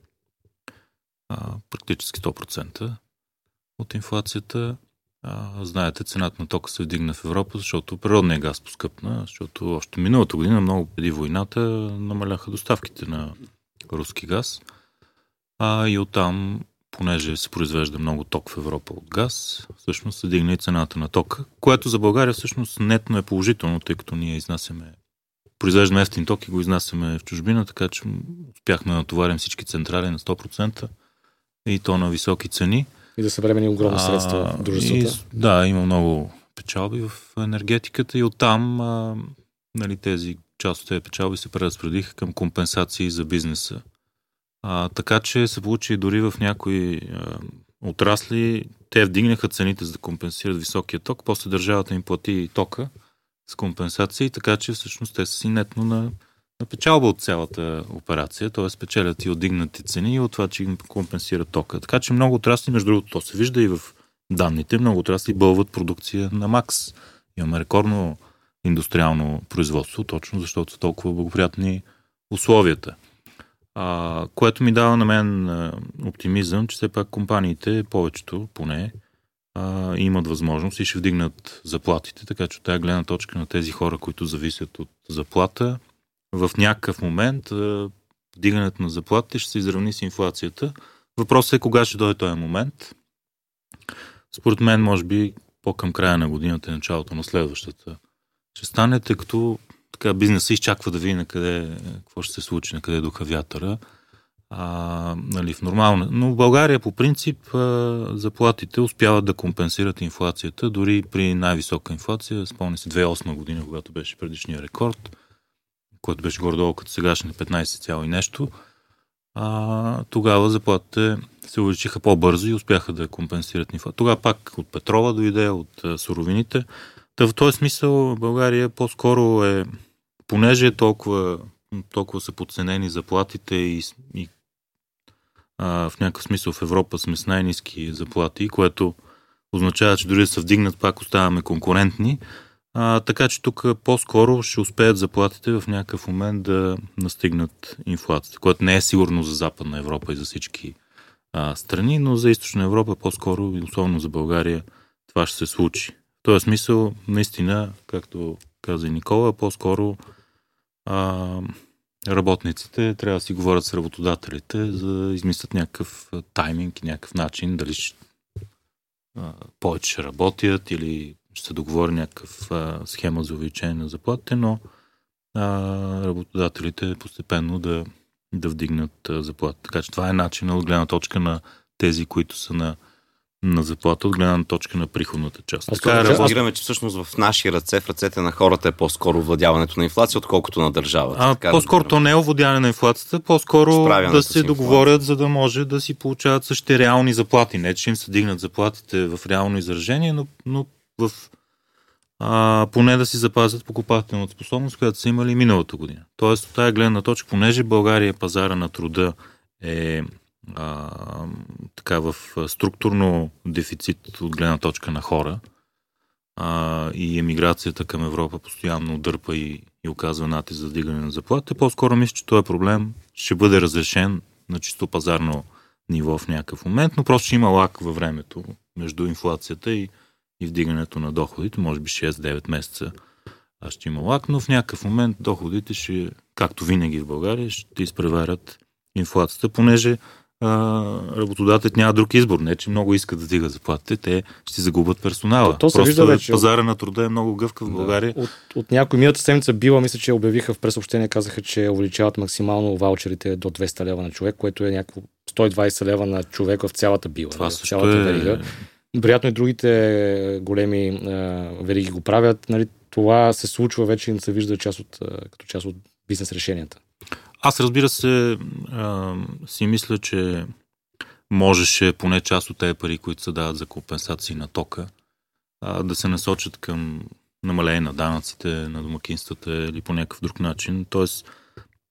[SPEAKER 4] А, практически 100% от инфлацията. Знаете, цената на тока се вдигна в Европа, защото природния газ поскъпна, защото още миналата година, много преди войната, намаляха доставките на руски газ. А и оттам понеже се произвежда много ток в Европа от газ, всъщност се дигна и цената на тока, което за България всъщност нетно е положително, тъй като ние изнасяме, произвеждаме ефтин ток и го изнасяме в чужбина, така че успяхме да натоварим всички централи на 100% и то на високи цени.
[SPEAKER 1] И да съберем ни огромни средства в дружествата.
[SPEAKER 4] И, да, има много печалби в енергетиката и оттам а, нали, тези част от тези печалби се преразпределиха към компенсации за бизнеса а, така че се получи дори в някои а, отрасли, те вдигнаха цените за да компенсират високия ток, после държавата им плати тока с компенсации, така че всъщност те са си нетно на печалба от цялата операция, т.е. печелят и от дигнати цени и от това, че им компенсират тока. Така че много отрасли, между другото, то се вижда и в данните, много отрасли бълват продукция на Макс. Имаме рекордно индустриално производство, точно защото са толкова благоприятни условията. А, което ми дава на мен оптимизъм, че все пак компаниите, повечето поне, а, имат възможност и ще вдигнат заплатите, така че от тази гледна точка на тези хора, които зависят от заплата, в някакъв момент вдигането на заплатите ще се изравни с инфлацията. Въпросът е кога ще дойде този момент. Според мен, може би, по-към края на годината и началото на следващата ще стане, тъй като така бизнеса изчаква да види на къде, какво ще се случи, на къде духа вятъра. А, нали, в нормална. Но в България по принцип заплатите успяват да компенсират инфлацията, дори при най-висока инфлация. Спомня се 2008 година, когато беше предишния рекорд, който беше горе-долу като сегашни 15 цяло и нещо. А, тогава заплатите се увеличиха по-бързо и успяха да компенсират инфлацията. Тогава пак от петрола дойде, от суровините. Та в този смисъл България по-скоро е понеже е толкова, толкова са подценени заплатите и, и а, в някакъв смисъл в Европа сме с най-низки заплати, което означава, че дори да се вдигнат, пак оставаме конкурентни. А, така че тук по-скоро ще успеят заплатите в някакъв момент да настигнат инфлацията, което не е сигурно за Западна Европа и за всички а, страни, но за Източна Европа по-скоро особено за България това ще се случи. В този смисъл, наистина, както каза и Никола, по-скоро а, работниците трябва да си говорят с работодателите, за да измислят някакъв тайминг и някакъв начин, дали ще, а, повече ще работят или ще се договори някакъв а, схема за увеличение на заплатите, но а, работодателите постепенно да, да вдигнат заплата. Така че това е начин от гледна точка на тези, които са на на заплата от гледна точка на приходната част.
[SPEAKER 2] Аз така разбираме, че всъщност в наши ръце, в ръцете на хората е по-скоро владяването на инфлация, отколкото на държавата.
[SPEAKER 4] А, така по-скоро то не е овладяване на инфлацията, по-скоро да се договорят, за да може да си получават същите реални заплати. Не, че им се дигнат заплатите в реално изражение, но, но в а, поне да си запазят покупателната способност, която са имали миналата година. Тоест, от тази гледна точка, понеже България пазара на труда е а, така в структурно дефицит от гледна точка на хора а, и емиграцията към Европа постоянно дърпа и, и оказва натиск за дигане на заплата, по-скоро мисля, че този проблем ще бъде разрешен на чисто пазарно ниво в някакъв момент, но просто ще има лак във времето между инфлацията и, и вдигането на доходите, може би 6-9 месеца а ще има лак, но в някакъв момент доходите ще, както винаги в България, ще изпреварят инфлацията, понеже работодателят няма друг избор. Не, че много искат да дига заплатите, те ще загубят персонала. То,
[SPEAKER 1] то се вижда вече.
[SPEAKER 4] Пазара на труда е много гъвка в България.
[SPEAKER 1] Да. От, от някои миналата седмица била, мисля, че обявиха в пресъобщение, казаха, че увеличават максимално ваучерите до 200 лева на човек, което е някакво 120 лева на човек в цялата била.
[SPEAKER 4] Това
[SPEAKER 1] в цялата
[SPEAKER 4] е...
[SPEAKER 1] верига. Вероятно и другите големи а, вериги го правят. Нали, това се случва вече и се вижда част от, като част от бизнес решенията.
[SPEAKER 4] Аз разбира се а, си мисля, че можеше поне част от тези пари, които се дават за компенсации на тока, а, да се насочат към намаление на данъците на домакинствата или по някакъв друг начин. Тоест,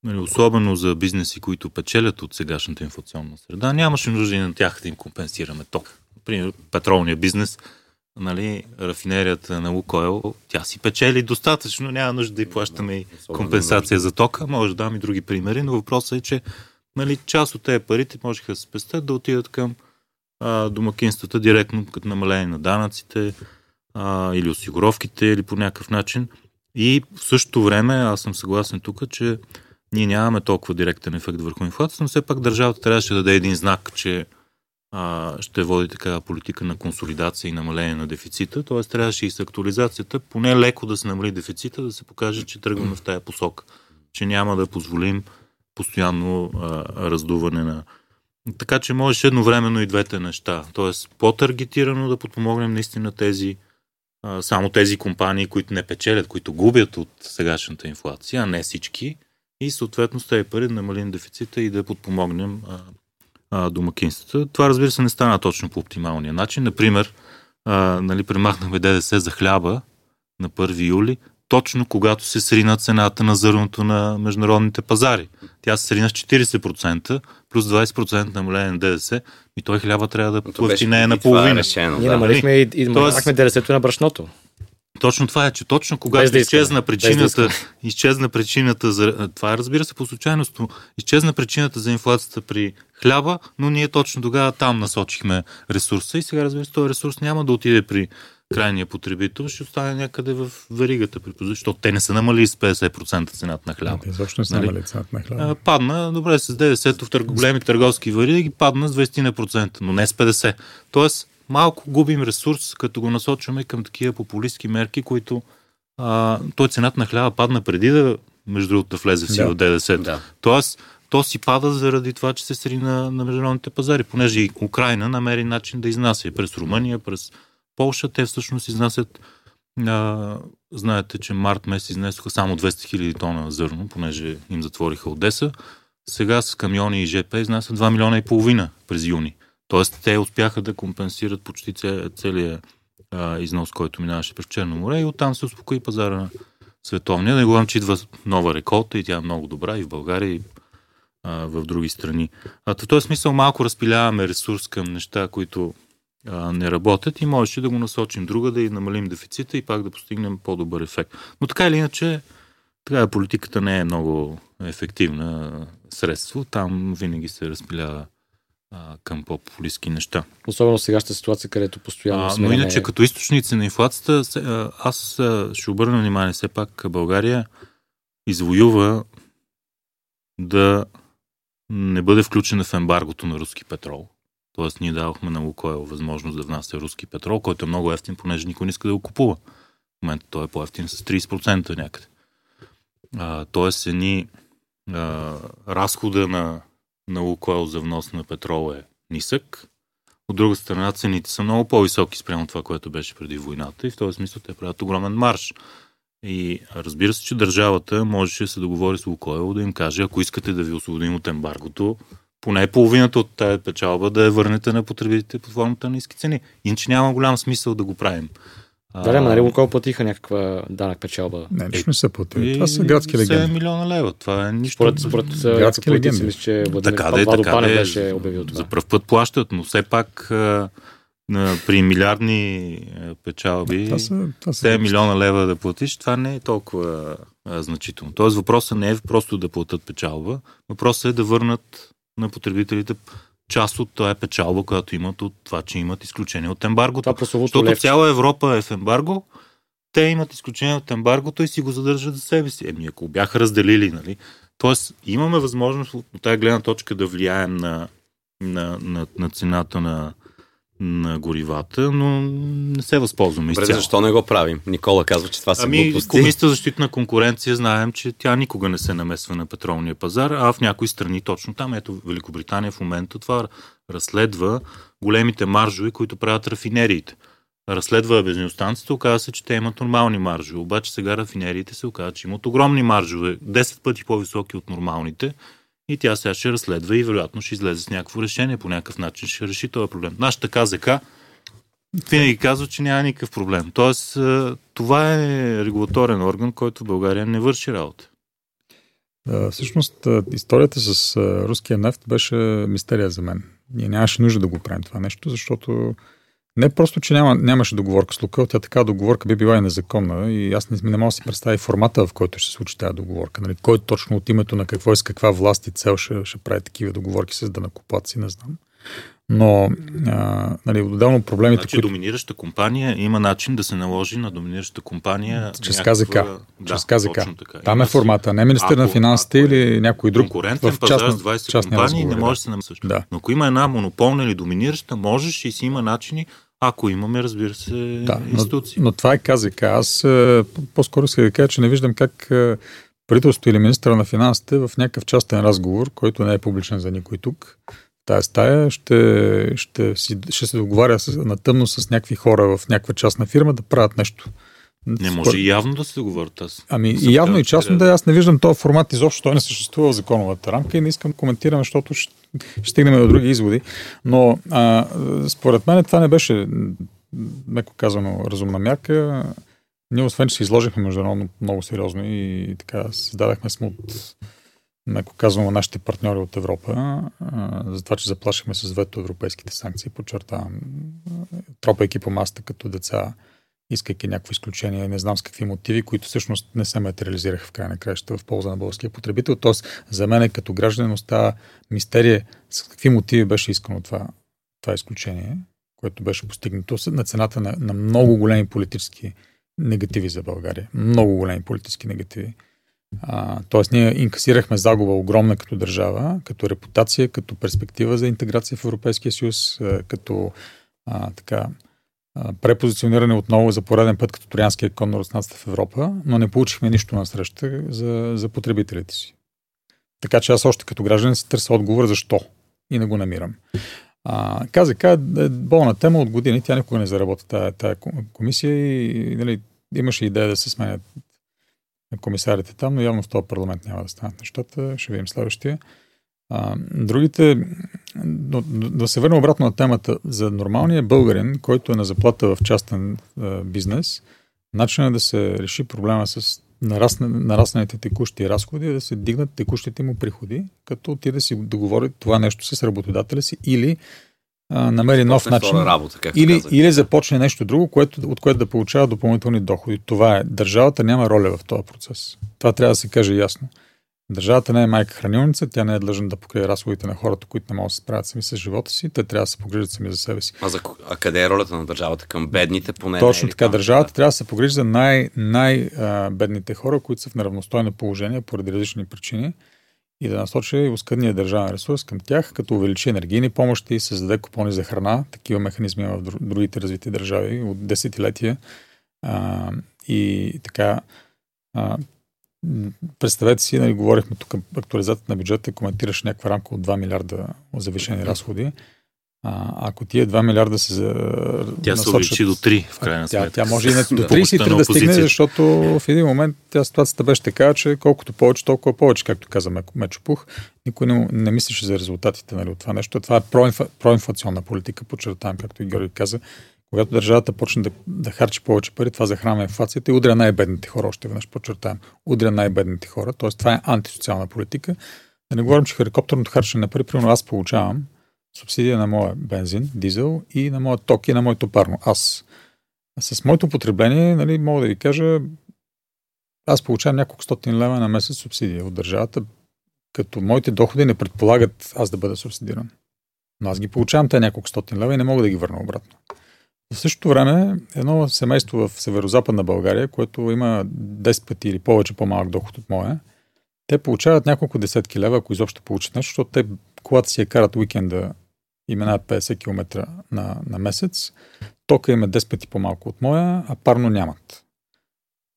[SPEAKER 4] нали, особено за бизнеси, които печелят от сегашната инфлационна среда, нямаше нужда и на тях да им компенсираме ток. Например, петролния бизнес – нали, рафинерията на Лукойл, тя си печели достатъчно, няма нужда да й плащаме и компенсация за тока. Може да дам и други примери, но въпросът е, че нали, част от тези парите можеха да се спестят да отидат към а, домакинствата директно, като намаление на данъците а, или осигуровките, или по някакъв начин. И в същото време, аз съм съгласен тук, че ние нямаме толкова директен ефект върху инфлацията, но все пак държавата трябваше да даде един знак, че ще води такава политика на консолидация и намаление на дефицита. Т.е. трябваше и с актуализацията поне леко да се намали дефицита, да се покаже, че тръгваме в тая посока. Че няма да позволим постоянно а, раздуване на. Така че можеше едновременно и двете неща. Тоест по-таргетирано да подпомогнем наистина тези, а, само тези компании, които не печелят, които губят от сегашната инфлация, а не всички. И съответно с тези пари да намалим дефицита и да подпомогнем а, а, домакинствата. Това разбира се не стана точно по оптималния начин. Например, а, нали, премахнахме ДДС за хляба на 1 юли, точно когато се срина цената на зърното на международните пазари. Тя се срина с 40%, плюс 20% намаление на ДДС, и той хляба трябва да плъвти не е наполовина.
[SPEAKER 1] Решено, Ние да. намалихме и, и намалихме ДДС-то на брашното.
[SPEAKER 4] Точно това е, че точно когато да изчезна причината, да изчезна причината за... Това е, разбира се, по случайност, изчезна причината за инфлацията при хляба, но ние точно тогава там насочихме ресурса и сега, разбира се, този ресурс няма да отиде при крайния потребител, ще остане някъде в веригата, защото те не са намали с 50% цената на хляба.
[SPEAKER 3] Защо не са нали? намали цената на хляба?
[SPEAKER 4] Падна, добре, с 90 в търг... големи търговски вериги падна с 20%, но не с 50%. Тоест, малко губим ресурс, като го насочваме към такива популистски мерки, които а, той цената на хляба падна преди да, между другото, да влезе в сила да. ДДС. Да. Тоест, то си пада заради това, че се сри на, на международните пазари, понеже и Украина намери начин да изнася през Румъния, през Полша. Те всъщност изнасят а, знаете, че март месец изнесоха само 200 хиляди тона зърно, понеже им затвориха Одеса. Сега с камиони и ЖП изнасят 2 милиона и половина през юни. Тоест, те успяха да компенсират почти целият износ, който минаваше през Черно море и оттам се успокои пазара на световния. Не говорим, че идва нова реколта и тя е много добра и в България, и а, в други страни. А, в този смисъл малко разпиляваме ресурс към неща, които а, не работят и можеше да го насочим друга, да и намалим дефицита и пак да постигнем по-добър ефект. Но така или иначе, така политиката не е много ефективна средство. Там винаги се разпилява а, към по-популистски неща.
[SPEAKER 1] Особено в сегашната ситуация, където постоянно
[SPEAKER 4] а, Но иначе като източници на инфлацията, аз ще обърна внимание, все пак България извоюва да не бъде включена в ембаргото на руски петрол. Тоест ние давахме на Лукойл възможност да внася руски петрол, който е много ефтин, понеже никой не иска да го купува. В момента той е по-ефтин с 30% някъде. А, тоест едни а, разхода на на Лукойл за внос на петрол е нисък. От друга страна, цените са много по-високи спрямо това, което беше преди войната и в този смисъл те правят огромен марш. И разбира се, че държавата можеше да се договори с Лукойл да им каже, ако искате да ви освободим от ембаргото, поне половината от тази печалба да я върнете на потребителите под формата на ниски цени. Иначе няма голям смисъл да го правим.
[SPEAKER 1] Да, ама нали Лукойл платиха някаква данък печалба?
[SPEAKER 3] Не, нищо не са платили. Това са градски легенди.
[SPEAKER 4] 7 милиона лева. Това е нищо.
[SPEAKER 1] Според, според градски легенди. Мисля, че Владимир така, да, така, Панев беше обявил това.
[SPEAKER 4] За първ път плащат, но все пак при милиардни печалби това са, това са 7 милиона лева да платиш, това не е толкова значително. Тоест въпросът не е просто да платят печалба, въпросът е да върнат на потребителите част от е печалба, която имат от това, че имат изключение от ембаргото. Това Защото левче. цяла Европа е в ембарго, те имат изключение от ембаргото и си го задържат за себе си. Еми, ако бяха разделили, нали, Тоест, имаме възможност от тази гледна точка да влияем на, на, на, на цената на, на горивата, но не се възползваме
[SPEAKER 2] изцяло. Добре, защо не го правим? Никола казва, че това са ами, глупости.
[SPEAKER 4] Комисията за защита на конкуренция знаем, че тя никога не се намесва на петролния пазар, а в някои страни точно там. Ето Великобритания в момента това разследва големите маржове, които правят рафинериите. Разследва бензиностанцията, оказва се, че те имат нормални маржове. Обаче сега рафинериите се оказва, че имат огромни маржове, 10 пъти по-високи от нормалните и тя сега ще разследва и вероятно ще излезе с някакво решение, по някакъв начин ще реши този проблем. Нашата КЗК винаги казва, че няма никакъв проблем. Тоест, това е регулаторен орган, който в България не върши работа.
[SPEAKER 3] Всъщност, историята с руския нефт беше мистерия за мен. Ние нямаше нужда да го правим това нещо, защото не просто, че няма, нямаше договорка с Лукъл, тя така договорка би била и незаконна и аз не, не мога да си представя формата, в който ще се случи тази договорка. Нали? Кой точно от името на какво и с каква власт и цел ще, ще прави такива договорки с данакоплаци, не знам. Но, а, нали, отделно проблемите,
[SPEAKER 4] значи, които... доминираща компания има начин да се наложи на доминираща компания...
[SPEAKER 3] Чрез някаква... КЗК. Да, Чрез КЗК. Така. Там е формата. Не министър на финансите ако или някой друг.
[SPEAKER 4] Конкурентен в пазар с 20 компании не може да се намесваш. Да. Но ако има една монополна или доминираща, можеш и си има начини ако имаме, разбира се, да, институции.
[SPEAKER 3] Но, но това е КЗК. Аз е, по-скоро исках да кажа, че не виждам как е, правителството или министра на финансите в някакъв частен разговор, който не е публичен за никой тук, тая стая ще, ще, ще, ще се договаря на тъмно с някакви хора в някаква частна фирма да правят нещо.
[SPEAKER 4] Не може и явно да се договорят аз.
[SPEAKER 3] Ами и явно и частно да, аз не виждам този формат изобщо, той не съществува в законовата рамка и не искам да коментирам, защото ще, ще стигнем до други изводи. Но а, според мен това не беше, меко казано, разумна мярка. Ние, освен, че се изложихме международно много сериозно и така създадахме сме от меко казвам, нашите партньори от Европа, за това, че заплашихме с вето европейските санкции, подчертавам, тропайки по маста като деца, искайки някакво изключение, не знам с какви мотиви, които всъщност не се материализираха в край на краища в полза на българския потребител. Тоест, за мен като гражданин остава мистерия с какви мотиви беше искано това, това изключение, което беше постигнато на цената на, на много големи политически негативи за България. Много големи политически негативи. А, тоест, ние инкасирахме загуба огромна като държава, като репутация, като перспектива за интеграция в Европейския съюз, като а, така, препозициониране отново за пореден път като троянския кон на в Европа, но не получихме нищо на среща за, за потребителите си. Така че аз още като гражданин си търся отговор защо и не го намирам. А, КЗК е болна тема от години, тя никога не заработа тая, тая комисия и нали, имаше идея да се сменят комисарите там, но явно в този парламент няма да станат нещата. Ще видим следващия. А, другите, но, да се върна обратно на темата за нормалния българин, който е на заплата в частен а, бизнес, начинът е да се реши проблема с нарасна, нарасналите текущи разходи е да се дигнат текущите му приходи, като отиде да си договори това нещо с работодателя си или а, намери нов начин.
[SPEAKER 2] Работа,
[SPEAKER 3] или, или започне нещо друго, което, от което да получава допълнителни доходи. Това е. Държавата няма роля в този процес. Това трябва да се каже ясно. Държавата не е майка хранилница, тя не е длъжна да покрие разходите на хората, които не могат да се справят сами с живота си, те трябва да се погрижат сами за себе си.
[SPEAKER 2] А, за, а къде е ролята на държавата? Към бедните поне?
[SPEAKER 3] Точно така, държавата да. трябва да се погрижи за най- най-бедните хора, които са в неравностойно положение поради различни причини и да насочи оскъдния държавен ресурс към тях, като увеличи енергийни помощи създаде купони за храна. Такива механизми в другите развити държави от десетилетия. А, и така, а, представете си, нали, говорихме тук актуализацията на бюджета, коментираш някаква рамка от 2 милиарда завишени разходи. А, ако тия 2 милиарда се.
[SPEAKER 4] Тя насочат, се увеличи до 3 в крайна
[SPEAKER 3] сметка. Тя, тя може и на, до 33 да стигне, защото в един момент тя ситуацията беше така, че колкото повече, толкова повече, както каза Мечопух. Никой не, не мислеше за резултатите нали, от това нещо. Това е проинфа, проинфлационна политика, подчертавам, както и Георги каза. Когато държавата почне да, да харчи повече пари, това захранва инфлацията и удря най-бедните хора, още веднъж подчертаем. Удря най-бедните хора, т.е. това е антисоциална политика. Да не говорим, че хеликоптерното харчене на пари, примерно аз получавам субсидия на моя бензин, дизел и на моя ток и на моето парно. Аз. С моето потребление, нали, мога да ви кажа, аз получавам няколко стотин лева на месец субсидия от държавата, като моите доходи не предполагат аз да бъда субсидиран. Но аз ги получавам те няколко стотин лева и не мога да ги върна обратно. В същото време, едно семейство в северо-западна България, което има 10 пъти или повече по-малък доход от моя, те получават няколко десетки лева, ако изобщо получат нещо, защото те, когато си я карат уикенда и минават 50 км на, на месец, тока им е 10 пъти по-малко от моя, а парно нямат.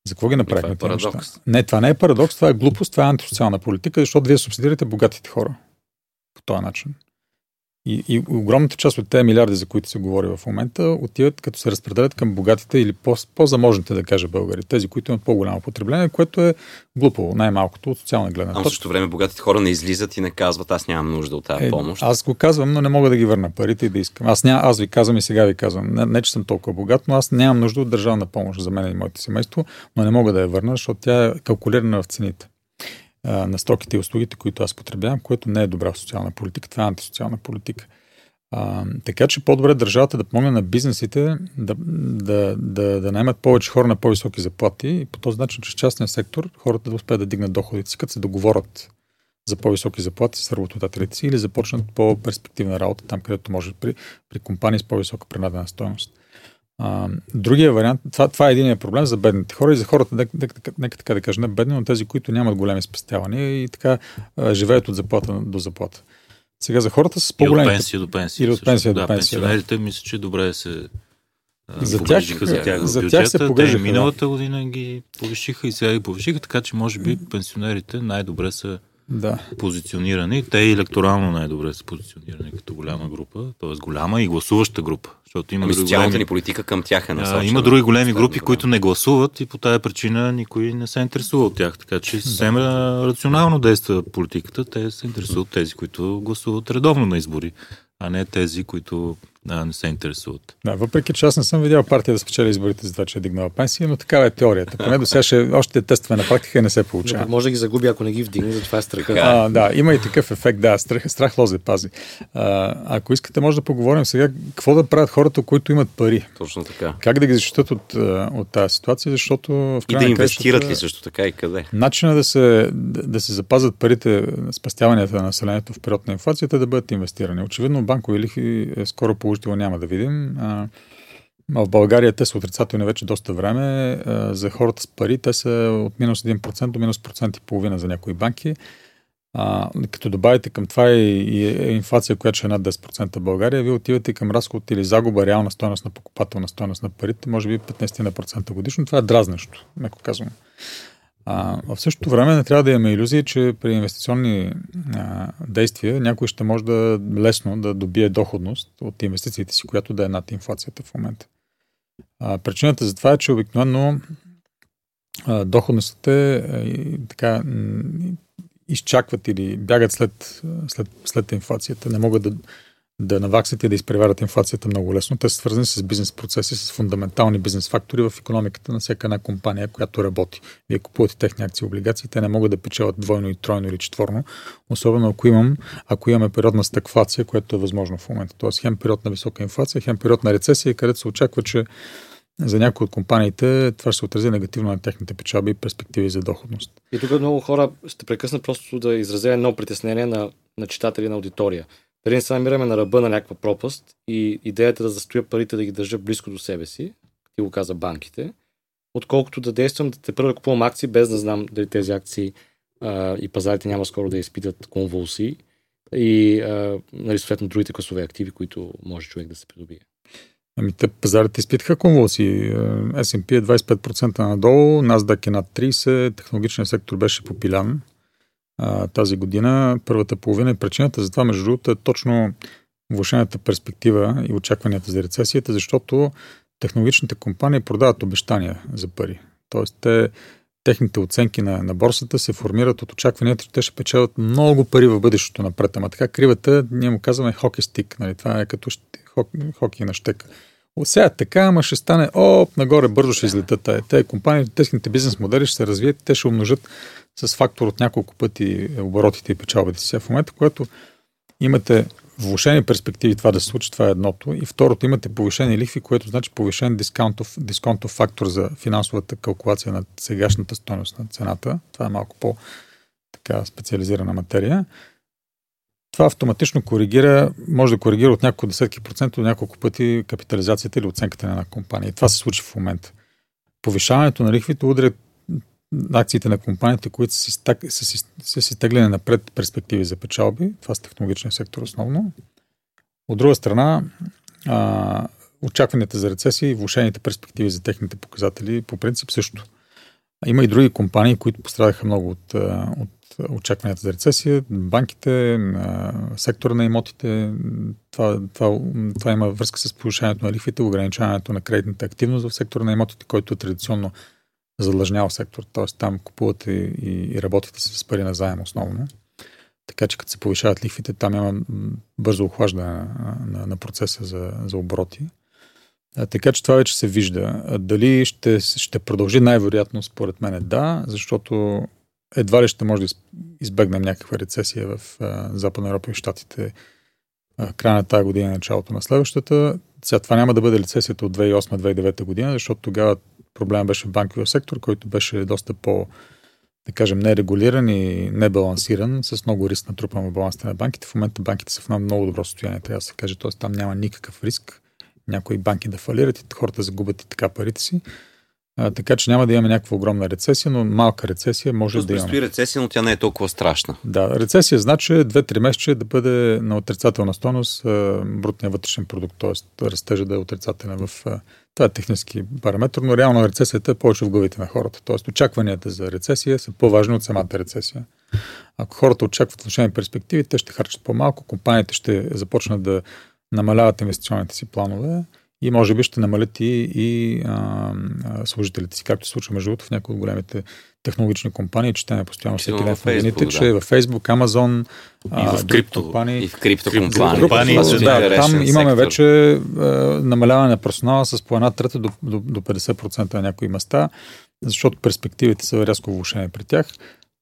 [SPEAKER 3] За какво ги направихме
[SPEAKER 2] е
[SPEAKER 3] тези неща? Не, това не е парадокс, това е глупост, това е антисоциална политика, защото вие субсидирате богатите хора по този начин. И, и огромната част от тези милиарди, за които се говори в момента, отиват като се разпределят към богатите или по, по-заможните, да кажа българи, тези, които имат по-голямо потребление, което е глупо, най-малкото от социална гледна
[SPEAKER 2] точка. А в същото време богатите хора не излизат и не казват, аз нямам нужда от тази е, помощ.
[SPEAKER 3] Аз го казвам, но не мога да ги върна парите и да искам. Аз, ня, аз ви казвам и сега ви казвам, не, не, че съм толкова богат, но аз нямам нужда от държавна помощ за мен и моето семейство, но не мога да я върна, защото тя е калкулирана в цените на стоките и услугите, които аз потребявам, което не е добра социална политика, това е антисоциална политика. А, така че по-добре държавата да помогне на бизнесите да, да, да, да наймат повече хора на по-високи заплати и по този начин, чрез частния сектор, хората да успеят да дигнат доходите си, като се договорят за по-високи заплати с работодателите си или започнат по-перспективна работа там, където може при, при компании с по-висока принадена стоеност. А, другия вариант, това, това е единия проблем за бедните хора и за хората, нека, нека, нека така да кажа, не бедни, но тези, които нямат големи спестявания и така а, живеят от заплата до заплата. Сега за хората с по-големи...
[SPEAKER 4] И от пенсия до пенсия.
[SPEAKER 3] Или от пенсия до
[SPEAKER 4] да,
[SPEAKER 3] пенсия.
[SPEAKER 4] Пенсионерите да. мисля, че добре се
[SPEAKER 3] за тях,
[SPEAKER 4] за тях,
[SPEAKER 3] за бюджета. тях се погрежиха.
[SPEAKER 4] Те миналата година ги повишиха и сега ги повишиха, така че може би пенсионерите най-добре са да. позиционирани. Те и електорално най-добре са позиционирани като голяма група, т.е. голяма и гласуваща група. Защото има
[SPEAKER 2] ами социалната големи... ни политика към тях е насочена.
[SPEAKER 4] Има други големи групи, които не гласуват и по тази причина никой не се интересува от тях. Така че съвсем рационално действа политиката. Те се интересуват тези, които гласуват редовно на избори, а не тези, които а, не се интересуват.
[SPEAKER 3] Да, въпреки че аз не съм видял партия да спечели изборите за това, че е дигнала пенсия, но такава е теорията. Поне до сега ще още тестове на практика и не се получава.
[SPEAKER 1] Но, може да ги загуби, ако не ги вдигне, затова е страха.
[SPEAKER 3] А, да, има и такъв ефект, да, страх, страх лозе пази. А, ако искате, може да поговорим сега какво да правят хората, които имат пари.
[SPEAKER 2] Точно така.
[SPEAKER 3] Как да ги защитат от, от тази ситуация, защото в
[SPEAKER 2] И да инвестират ли също така и къде?
[SPEAKER 3] Начина да се, да, да се запазят парите, спастяванията на населението в период на инфлацията, да бъдат инвестирани. Очевидно банкови лихви е скоро положително няма да видим. А, в България те са отрицателни вече доста време. За хората с пари те са от минус 1% до минус процент и половина за някои банки. А, като добавите към това и, и инфлация, която ще е над 10% в България, вие отивате към разход или загуба реална стоеност на покупателна стоеност на парите, може би 15% годишно. Това е дразнещо, меко казвам. А, в същото време не трябва да имаме иллюзии, че при инвестиционни а, действия някой ще може да лесно да добие доходност от инвестициите си, която да е над инфлацията в момента. А, причината за това е, че обикновено доходностите така изчакват или бягат след, след, след инфлацията, не могат да да наваксат и да изпреварят инфлацията много лесно. Те са свързани с бизнес процеси, с фундаментални бизнес фактори в економиката на всяка една компания, която работи. Вие купувате техни акции облигации, те не могат да печелят двойно и тройно или четворно, особено ако, имам, ако имаме период на стагфлация, което е възможно в момента. Тоест хем период на висока инфлация, хем период на рецесия, където се очаква, че за някои от компаниите това ще се отрази негативно на техните печалби и перспективи за доходност.
[SPEAKER 1] И тук много хора ще прекъснат просто да изразя едно притеснение на, на читатели на аудитория дали не се намираме на ръба на някаква пропаст и идеята да застоя парите да ги държа близко до себе си, ти го каза банките, отколкото да действам да те първо купувам акции, без да знам дали тези акции а, и пазарите няма скоро да изпитат конвулсии и а, нали, съответно другите класове активи, които може човек да се придобие.
[SPEAKER 3] Ами те пазарите изпитаха конвулсии. S&P е 25% надолу, NASDAQ е над 30%, технологичният сектор беше попилян тази година. Първата половина и причината за това, между другото, е точно влушената перспектива и очакванията за рецесията, защото технологичните компании продават обещания за пари. Тоест, те, техните оценки на, на борсата се формират от очакванията, че те ще печелят много пари в бъдещето напред. Ама така кривата, ние му казваме хоки стик. Нали? Това е като хок, хоки на щека. Сега така, ама ще стане, о, нагоре бързо ще излетат. Те компании, техните бизнес модели ще се развият, те ще умножат с фактор от няколко пъти оборотите и печалбите си. В момента, когато имате влушени перспективи това да се случи, това е едното. И второто, имате повишени лихви, което значи повишен дисконтов, дисконтов фактор за финансовата калкулация на сегашната стоеност на цената. Това е малко по така специализирана материя. Това автоматично коригира, може да коригира от няколко десетки процента до няколко пъти капитализацията или оценката на една компания. И това се случи в момента. Повишаването на лихвите удря акциите на компаниите, които са, си теглени напред перспективи за печалби. Това са технологичния сектор основно. От друга страна, а, очакванията за рецесия и влушените перспективи за техните показатели по принцип също. Има и други компании, които пострадаха много от, от очакванията за рецесия. Банките, сектора на имотите, това, това, това има връзка с повишаването на лихвите, ограничаването на кредитната активност в сектора на имотите, който е традиционно задлъжнял сектор. Т.е. там купувате и, и работите с пари на заем основно. Така че като се повишават лихвите, там има бързо охлаждане на, на, на процеса за, за обороти. Така че това вече се вижда. Дали ще, ще продължи най-вероятно, според мен е да, защото едва ли ще може да избегнем някаква рецесия в Западна Европа и Штатите края на тази година, началото на следващата. Сега това няма да бъде рецесията от 2008-2009 година, защото тогава проблема беше в банковия сектор, който беше доста по, да кажем, нерегулиран и небалансиран, с много риск на трупа на балансите на банките. В момента банките са в едно много добро състояние, трябва да се каже, т.е. там няма никакъв риск някои банки да фалират и хората загубят и така парите си. А, така че няма да имаме някаква огромна рецесия, но малка рецесия може Просто да имаме.
[SPEAKER 2] рецесия, но тя не е толкова страшна.
[SPEAKER 3] Да, рецесия значи 2-3 месеца да бъде на отрицателна стойност брутния вътрешен продукт, т.е. растежа да е отрицателен в... Това е технически параметр, но реално рецесията е повече в главите на хората. Т.е. очакванията за рецесия са по-важни от самата рецесия. Ако хората очакват влушени перспективи, те ще харчат по-малко, компаниите ще започнат да намаляват инвестиционните си планове и може би ще намалят и, и а, служителите си, както се случва между другото в някои от големите технологични компании, четеме постоянно всеки ден в новините, че в Facebook, Amazon,
[SPEAKER 4] и в крипто,
[SPEAKER 2] компании, и в крипто компании.
[SPEAKER 3] Да, там имаме вече а, намаляване на персонала с по една трета до, до, до 50% на някои места, защото перспективите са рязко влушени при тях.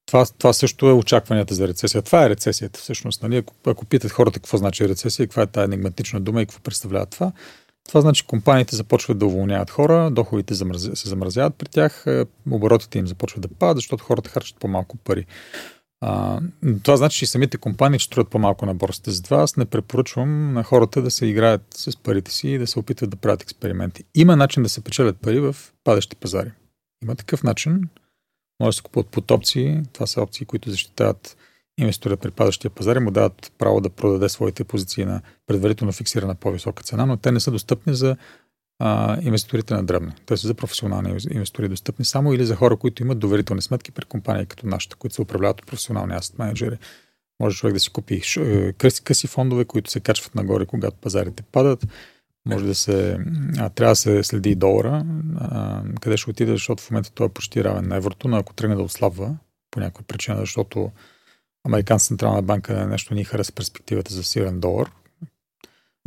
[SPEAKER 3] Това, това също е очакванията за рецесия. Това е рецесията всъщност. Нали? Ако, ако питат хората какво значи рецесия, каква е тази енигматична дума и какво представлява това, това значи компаниите започват да уволняват хора, доходите се замразяват при тях, е, оборотите им започват да падат, защото хората харчат по-малко пари. А, това значи, че и самите компании ще строят по-малко на борсите. Затова аз не препоръчвам на хората да се играят с парите си и да се опитват да правят експерименти. Има начин да се печелят пари в падащи пазари. Има такъв начин. Може да се купуват под опции. Това са опции, които защитават инвестора при падащия пазар му дават право да продаде своите позиции на предварително фиксирана по-висока цена, но те не са достъпни за а, инвеститорите на дребно. Те са за професионални инвестори достъпни само или за хора, които имат доверителни сметки при компании като нашата, които се управляват от професионални асет менеджери. Може човек да си купи е, къси, къси фондове, които се качват нагоре, когато пазарите падат. Може да се. А, трябва да се следи долара, а, къде ще отиде, защото в момента той е почти равен на еврото, но ако тръгне да отслабва по някаква причина, защото Американска централна банка нещо ни хареса перспективата за силен долар.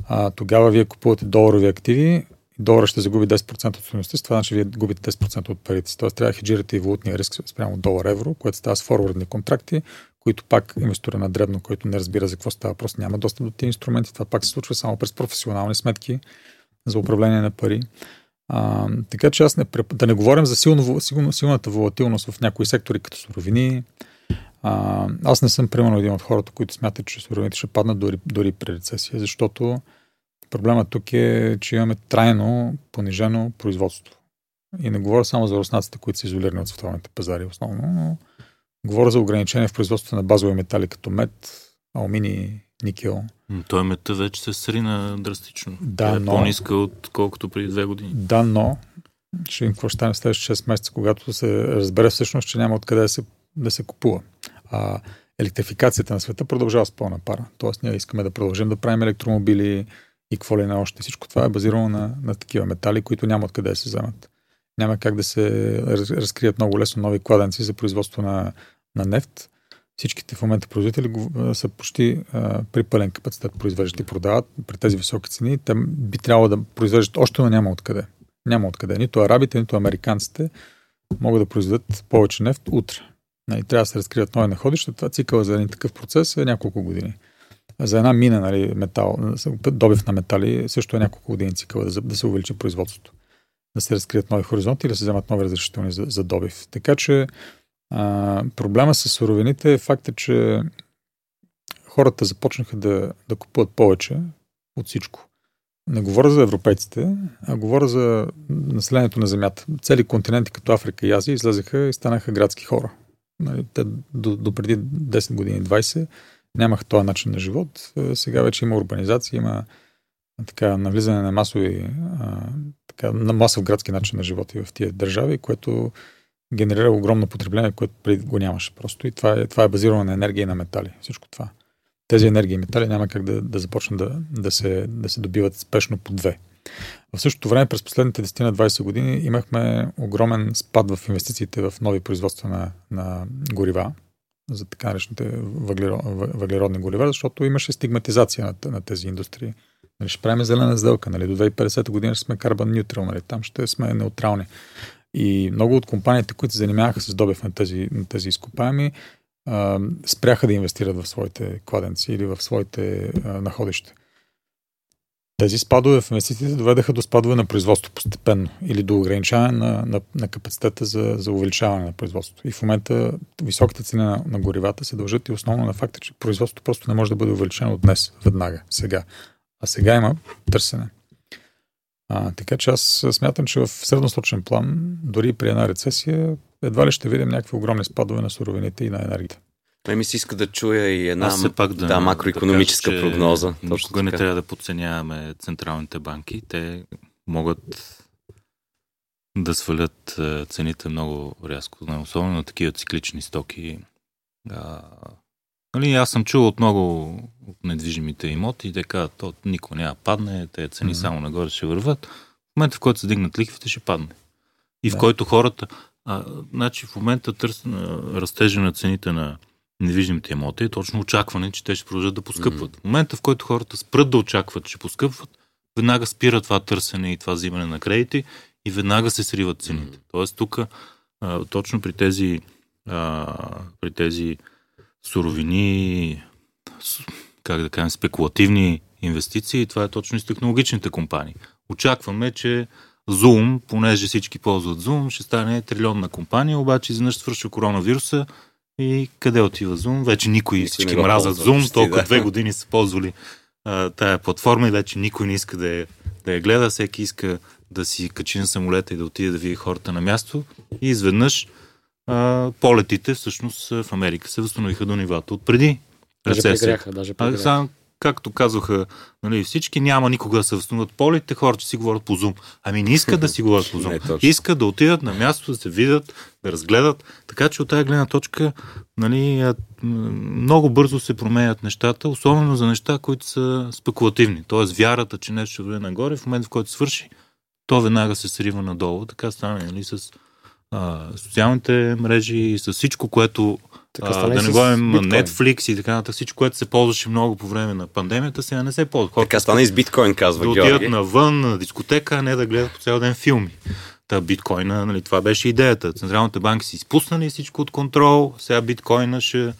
[SPEAKER 3] А, тогава вие купувате доларови активи, долара ще загуби 10% от стоеността това значи вие губите 10% от парите си. Тоест трябва да хеджирате и валутния риск спрямо долар-евро, което става с форвардни контракти, които пак инвестора на дребно, който не разбира за какво става, просто няма достъп до тези инструменти. Това пак се случва само през професионални сметки за управление на пари. А, така че аз не, да не говорим за силно, силно, силната волатилност в някои сектори, като суровини, а, аз не съм примерно един от хората, които смятат, че суровините ще паднат дори, дори при рецесия, защото проблемът тук е, че имаме трайно понижено производство. И не говоря само за руснаците, които са изолирани от световните пазари основно, но говоря за ограничение в производството на базови метали, като мед, алумини, никел.
[SPEAKER 4] Той мета вече се срина драстично.
[SPEAKER 3] Да,
[SPEAKER 4] е
[SPEAKER 3] но...
[SPEAKER 4] по-ниска, отколкото преди две години.
[SPEAKER 3] Да, но ще им какво ще стане следващите 6 месеца, когато се разбере всъщност, че няма откъде да се, да се купува а, електрификацията на света продължава с пълна пара. Тоест ние искаме да продължим да правим електромобили и какво ли не още. Всичко това е базирано на, на такива метали, които няма откъде да се вземат. Няма как да се разкрият много лесно нови кладенци за производство на, на нефт. Всичките в момента производители са почти а, при пълен капацитет произвеждат и продават при тези високи цени. Те би трябвало да произвеждат още, но няма откъде. Няма откъде. Нито арабите, нито американците могат да произведат повече нефт утре. Нали, трябва да се разкрият нови находища. Това цикъл за един такъв процес е няколко години. За една мина, нали, метал, добив на метали, също е няколко години цикъл да, да се увеличи производството. Да се разкрият нови хоризонти и да се вземат нови разрешителни за, за добив. Така че а, проблема с суровините е факта, че хората започнаха да, да купуват повече от всичко. Не говоря за европейците, а говоря за населението на Земята. Цели континенти като Африка и Азия излезаха и станаха градски хора. Нали, те до, до преди 10 години, 20, нямаха този начин на живот. Е, сега вече има урбанизация, има така, навлизане на масови, така, на масов градски начин на живот и в тия държави, което генерира огромно потребление, което преди го нямаше просто. И това е, това е базирано на енергия и на метали. Всичко това. Тези енергии и метали няма как да, да започнат да, да, се, да се добиват спешно по две. В същото време, през последните 10 на 20 години имахме огромен спад в инвестициите в нови производства на, на горива, за така наречените въглеродни горива, защото имаше стигматизация на, на тези индустрии. Нали, ще правим зелена сделка. Нали, до 2050 година ще сме карбон неутрал. Нали, там ще сме неутрални. И много от компаниите, които се занимаваха с добив на тези, на тези изкопаеми, спряха да инвестират в своите кладенци или в своите находища. Тези спадове в инвестициите доведаха до спадове на производство постепенно или до ограничаване на, на, на капацитета за, за увеличаване на производството. И в момента високите цени на, на горивата се дължат и основно на факта, че производството просто не може да бъде увеличено днес, веднага, сега. А сега има търсене. А, така че аз смятам, че в средносрочен план, дори при една рецесия, едва ли ще видим някакви огромни спадове на суровините и на енергията.
[SPEAKER 2] Той ми се иска да чуя и една
[SPEAKER 4] Аз пак да,
[SPEAKER 2] да, макроекономическа
[SPEAKER 4] да
[SPEAKER 2] кажа, прогноза.
[SPEAKER 4] Никога не трябва да подценяваме централните банки. Те могат да свалят е, цените много рязко, особено на такива циклични стоки. А, нали, аз съм чул от много от недвижимите имоти казват, то никога няма падне, те цени mm-hmm. само нагоре ще върват. В момента, в който се дигнат лихвите, ще падне. И да. в който хората... А, значи в момента търс, растежа на цените на недвижимите имоти е точно очакване, че те ще продължат да поскъпват. Mm-hmm. В момента, в който хората спрат да очакват, че поскъпват, веднага спира това търсене и това взимане на кредити и веднага се сриват цените. Mm-hmm. Тоест тук точно при тези, а, при тези суровини, как да кажем, спекулативни инвестиции, това е точно и с технологичните компании. Очакваме, че Zoom, понеже всички ползват Zoom, ще стане трилионна компания, обаче изведнъж свършва коронавируса и къде отива Zoom? Вече никой, никой всички мразят Zoom, почти, толкова да. две години са ползвали а, тая платформа и вече никой не иска да я, да я гледа, всеки иска да си качи на самолета и да отиде да види хората на място и изведнъж а, полетите всъщност в Америка се възстановиха до нивата от преди
[SPEAKER 1] Даже прегряха, даже прегряха.
[SPEAKER 4] А, както казаха нали, всички, няма никога да се възстановят полите, хората си говорят по Zoom. Ами не искат да си говорят по Zoom. искат да отидат на място, да се видят, да разгледат. Така че от тази гледна точка нали, много бързо се променят нещата, особено за неща, които са спекулативни. Тоест вярата, че нещо ще бъде нагоре, в момента в който свърши, то веднага се срива надолу. Така стане нали, с а, социалните мрежи и с всичко, което така а, да не говорим Netflix и така нататък, всичко, което се ползваше много по време на пандемията, сега не се ползва.
[SPEAKER 2] Хората така стана и с биткоин, казва
[SPEAKER 4] Да отидат навън, на дискотека, а не да гледат по цял ден филми. Та биткоина, нали, това беше идеята. Централните банки си изпуснали всичко от контрол, сега биткоина ще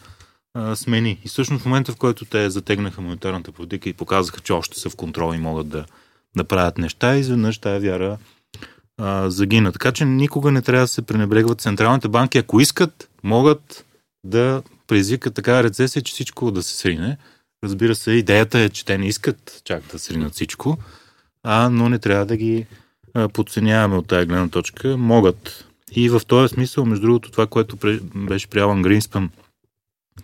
[SPEAKER 4] а, смени. И всъщност в момента, в който те затегнаха монетарната политика и показаха, че още са в контрол и могат да, да правят неща, изведнъж тая вяра а, загина. Така че никога не трябва да се пренебрегват централните банки. Ако искат, могат да предизвикат такава рецесия, че всичко да се срине. Разбира се, идеята е, че те не искат чак да сринат всичко, а, но не трябва да ги подценяваме от тази гледна точка. Могат. И в този смисъл, между другото, това, което беше при Алан Гринспан,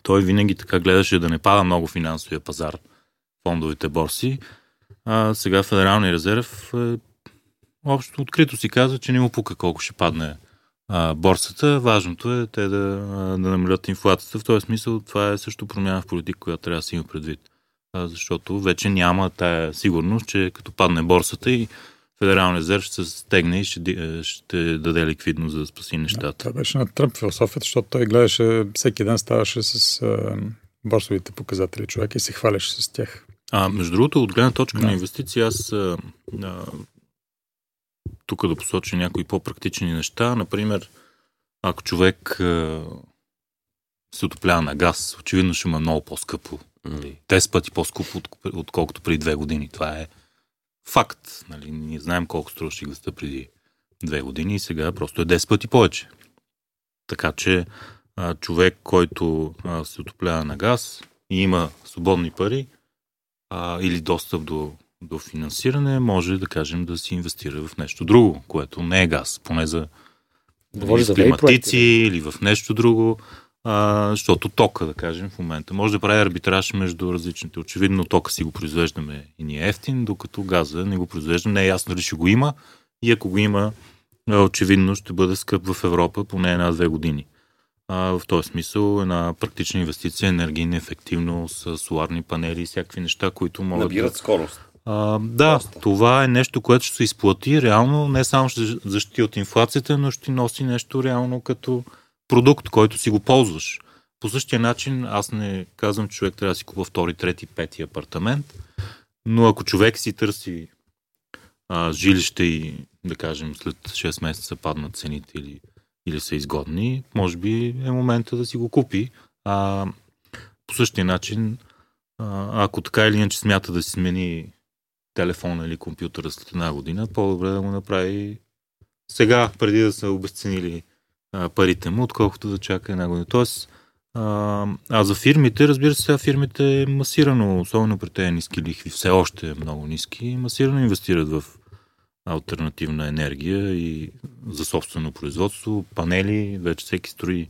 [SPEAKER 4] той винаги така гледаше да не пада много финансовия пазар, фондовите борси. А сега Федералния резерв е, общо открито си казва, че не му пука колко ще падне а, борсата. Важното е те да, да намалят инфлацията. В този смисъл това е също промяна в политика, която трябва да се има предвид. А, защото вече няма тая сигурност, че като падне борсата и Федералния резерв ще се стегне и ще, ще даде ликвидност за да спаси нещата.
[SPEAKER 3] Това беше на Тръмп философията, защото той гледаше, всеки ден ставаше с а, борсовите показатели човек и се хваляше с тях.
[SPEAKER 4] А, между другото, от гледна точка да. на инвестиции, аз а, а, тук да посоча някои по-практични неща. Например, ако човек е, се отоплява на газ, очевидно ще има много по-скъпо. Mm. 10 пъти по-скъпо, отколкото преди две години. Това е факт. Нали? Ние знаем колко струваше газта преди две години и сега просто е 10 пъти повече. Така че а, човек, който а, се отоплява на газ и има свободни пари а, или достъп до до финансиране, може да кажем да си инвестира в нещо друго, което не е газ, поне за,
[SPEAKER 1] Говори
[SPEAKER 4] за климатици или в нещо друго, а, защото тока, да кажем, в момента може да прави арбитраж между различните. Очевидно тока си го произвеждаме и ни е ефтин, докато газа не го произвеждаме. Не е ясно дали ще го има и ако го има, очевидно ще бъде скъп в Европа поне една-две години. А, в този смисъл една практична инвестиция, енергийна ефективност, соларни панели и всякакви неща, които могат
[SPEAKER 2] Набират
[SPEAKER 4] да...
[SPEAKER 2] скорост.
[SPEAKER 4] А, да, Доста. това е нещо, което ще се изплати реално, не само ще защити от инфлацията, но ще носи нещо реално като продукт, който си го ползваш. По същия начин, аз не казвам, че човек трябва да си купа втори, трети, пети апартамент, но ако човек си търси а, жилище и, да кажем, след 6 месеца паднат цените или, или са изгодни, може би е момента да си го купи. А, по същия начин, а, ако така или иначе смята да си смени телефона или компютъра след една година, по-добре да го направи сега, преди да са обесценили а, парите му, отколкото да чака една година. Тоест, а, а за фирмите, разбира се, сега фирмите е масирано, особено при тези ниски лихви, все още е много ниски, масирано инвестират в альтернативна енергия и за собствено производство, панели, вече всеки строи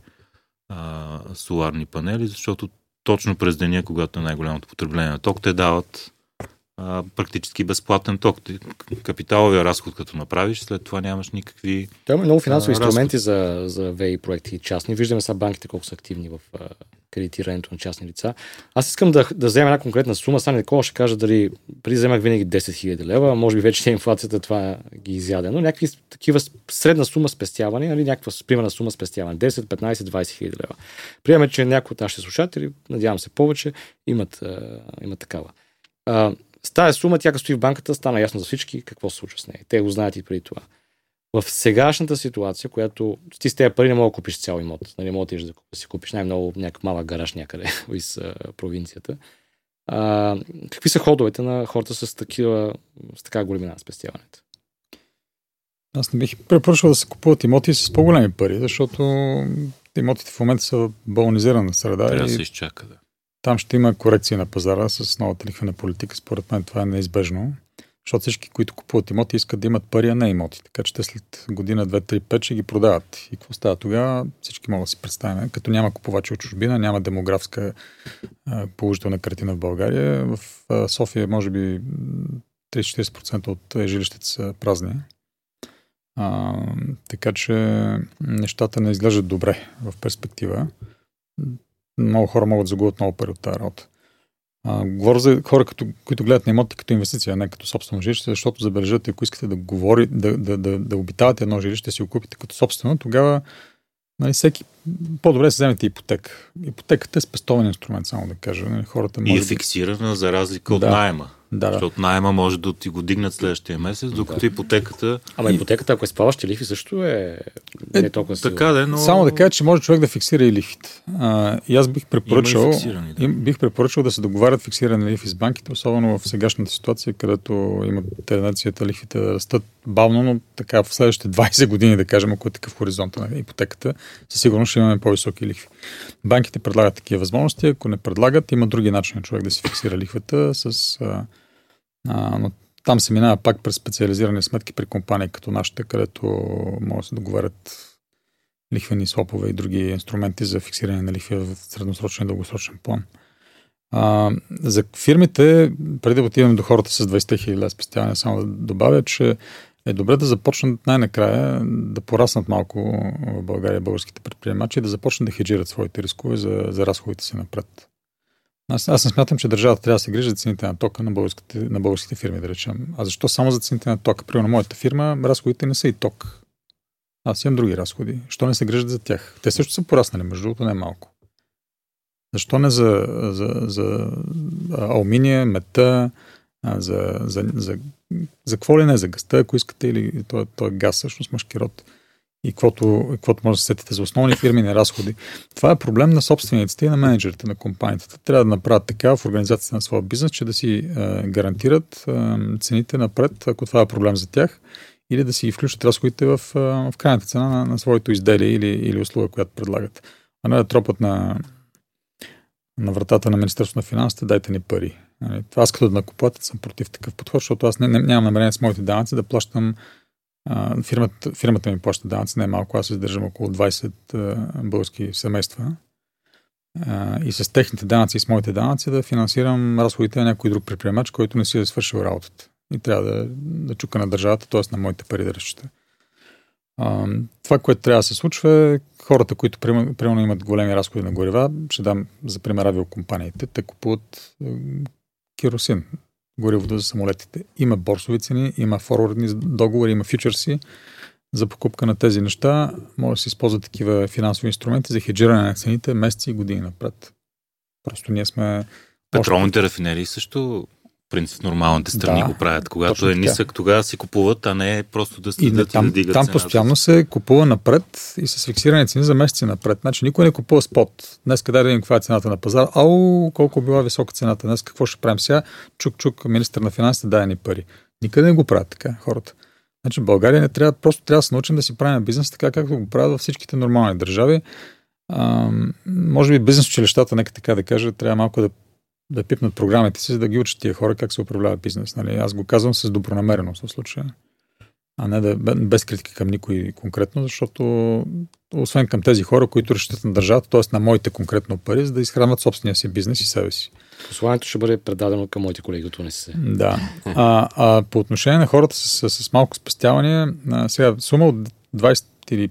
[SPEAKER 4] а, соларни панели, защото точно през деня, когато е най-голямото потребление на ток, те дават а, практически безплатен ток. Капиталовия разход, като направиш, след това нямаш никакви.
[SPEAKER 1] Той има много финансови а, инструменти за, за ВИ проекти частни. Виждаме сега банките колко са активни в а, кредитирането на частни лица. Аз искам да, да взема една конкретна сума. Сега Никола ще кажа дали преди вземах винаги 10 000 лева, може би вече инфлацията това ги изяде, но някакви такива средна сума спестяване, нали, някаква примерна сума спестяване, 10, 15, 20 хиляди лева. Приемаме, че някои от нашите слушатели, надявам се повече, имат, а, имат такава. А, с тази сума, тя като стои в банката, стана ясно за всички какво се случва с нея. Те го знаят и преди това. В сегашната ситуация, която ти с тези пари не мога да купиш цял имот, нали, мога да си купиш най-много някакъв малък гараж някъде из провинцията. А, какви са ходовете на хората с, такива, с така големина на спестяването?
[SPEAKER 3] Аз не бих препоръчал да се купуват имоти с по-големи пари, защото имотите в момента са балонизирана среда.
[SPEAKER 4] Трябва да се изчака, да.
[SPEAKER 3] Там ще има корекция на пазара с новата лихвена политика. Според мен това е неизбежно. Защото всички, които купуват имоти, искат да имат пари, а не имоти. Така че те след година, 2, 3, 5 ще ги продават. И какво става тогава? Всички могат да си представим. Като няма купувачи от чужбина, няма демографска положителна картина в България. В София, може би, 30-40% от жилищата са празни. А, така че нещата не изглеждат добре в перспектива много хора могат да загубят много пари от тази работа. А, говоря за хора, като, които гледат на имоти като инвестиция, а не като собствено жилище, защото забележете, ако искате да говори, да, да, да, да обитавате едно жилище, си го купите като собствено, тогава нали, всеки по-добре се вземете ипотека. Ипотеката е спестовен инструмент, само да кажа. Нали, хората
[SPEAKER 4] и е фиксирана за разлика от да. найема. Да, Защото найема може да ти го дигнат следващия месец, докато да. ипотеката...
[SPEAKER 1] Ама ипотеката, ако е спаващи лихви, също е, е не е толкова
[SPEAKER 4] сигурно. Така да, но...
[SPEAKER 3] Само да кажа, че може човек да фиксира и лихвите. А, и аз бих препоръчал, да. бих препоръчал да се договарят фиксиране лихви с банките, особено в сегашната ситуация, където имат тенденцията лихвите да растат бавно, но така в следващите 20 години, да кажем, ако е такъв хоризонт на ипотеката, със сигурност ще имаме по-високи лихви. Банките предлагат такива възможности, ако не предлагат, има други начини човек да си фиксира лихвата с а, но там се минава пак през специализирани сметки при компании като нашите, където могат да се договарят лихвени слопове и други инструменти за фиксиране на лихви в средносрочен и дългосрочен план. А, за фирмите, преди да отидем до хората с 20 хиляди спестяване, само да добавя, че е добре да започнат най-накрая да пораснат малко в България българските предприемачи и да започнат да хеджират своите рискове за, за разходите си напред. Аз, аз не смятам, че държавата трябва да се грижи за цените на тока на българските, на българските фирми, да речем. А защо само за цените на тока? Примерно, моята фирма, разходите не са и ток. Аз имам други разходи. Защо не се грижат за тях? Те също са пораснали, между другото, не малко. Защо не за, за, за алуминия, мета, за, за, за, за какво ли не, за гъста, ако искате, или той, той е газ, всъщност мъжкирот и каквото, каквото може да сетите за основни фирмени разходи. Това е проблем на собствениците и на менеджерите на компанията. Трябва да направят така в организацията на своя бизнес, че да си е, гарантират е, цените напред, ако това е проблем за тях, или да си включат разходите в, е, в крайната цена на, на своето изделие или, или услуга, която предлагат. А не да тропат на, на вратата на Министерството на финансите, дайте ни пари. Нали, аз като накоплатец съм против такъв подход, защото аз не, не, нямам намерение с моите данъци да плащам а, фирмата, фирмата ми плаща данъци, не е аз издържам около 20 а, български семейства а, и с техните данъци и с моите данъци да финансирам разходите на някой друг предприемач, който не си е свършил работата. И трябва да, да чука на държавата, т.е. на моите пари да разчита. Това, което трябва да се случва е хората, които примерно имат големи разходи на горива, ще дам за пример авиокомпаниите, те купуват керосин, горивото за самолетите. Има борсови цени, има форвардни договори, има фьючерси за покупка на тези неща. Може да се използват такива финансови инструменти за хеджиране на цените месеци и години напред. Просто ние сме...
[SPEAKER 4] Петролните още... рафинерии също принцип нормалните страни да, го правят. Когато е нисък, тогава си купуват, а не просто да следят и, там, и да дигат
[SPEAKER 3] Там постоянно се купува напред и с фиксирани цени за месеци напред. Значи никой не купува спот. Днес къде да видим каква е цената на пазара. Ау, колко била висока цената. Днес какво ще правим сега? Чук-чук, министър на финансите, дай ни пари. Никъде не го правят така хората. Значи България не трябва, просто трябва да се научим да си правим бизнес така, както го правят във всичките нормални държави. А, може би бизнес училищата, нека така да кажа, трябва малко да да пипнат програмите си, за да ги учат тия хора как се управлява бизнес. Нали? Аз го казвам с добронамереност в случая. А не да, без критика към никой конкретно, защото освен към тези хора, които разчитат на държавата, т.е. на моите конкретно пари, за да изхранват собствения си бизнес и себе си.
[SPEAKER 1] Посланието ще бъде предадено към моите колеги от УНСС.
[SPEAKER 3] Да. А, а по отношение на хората с, с, с малко спестяване, а, сега сума от 20 или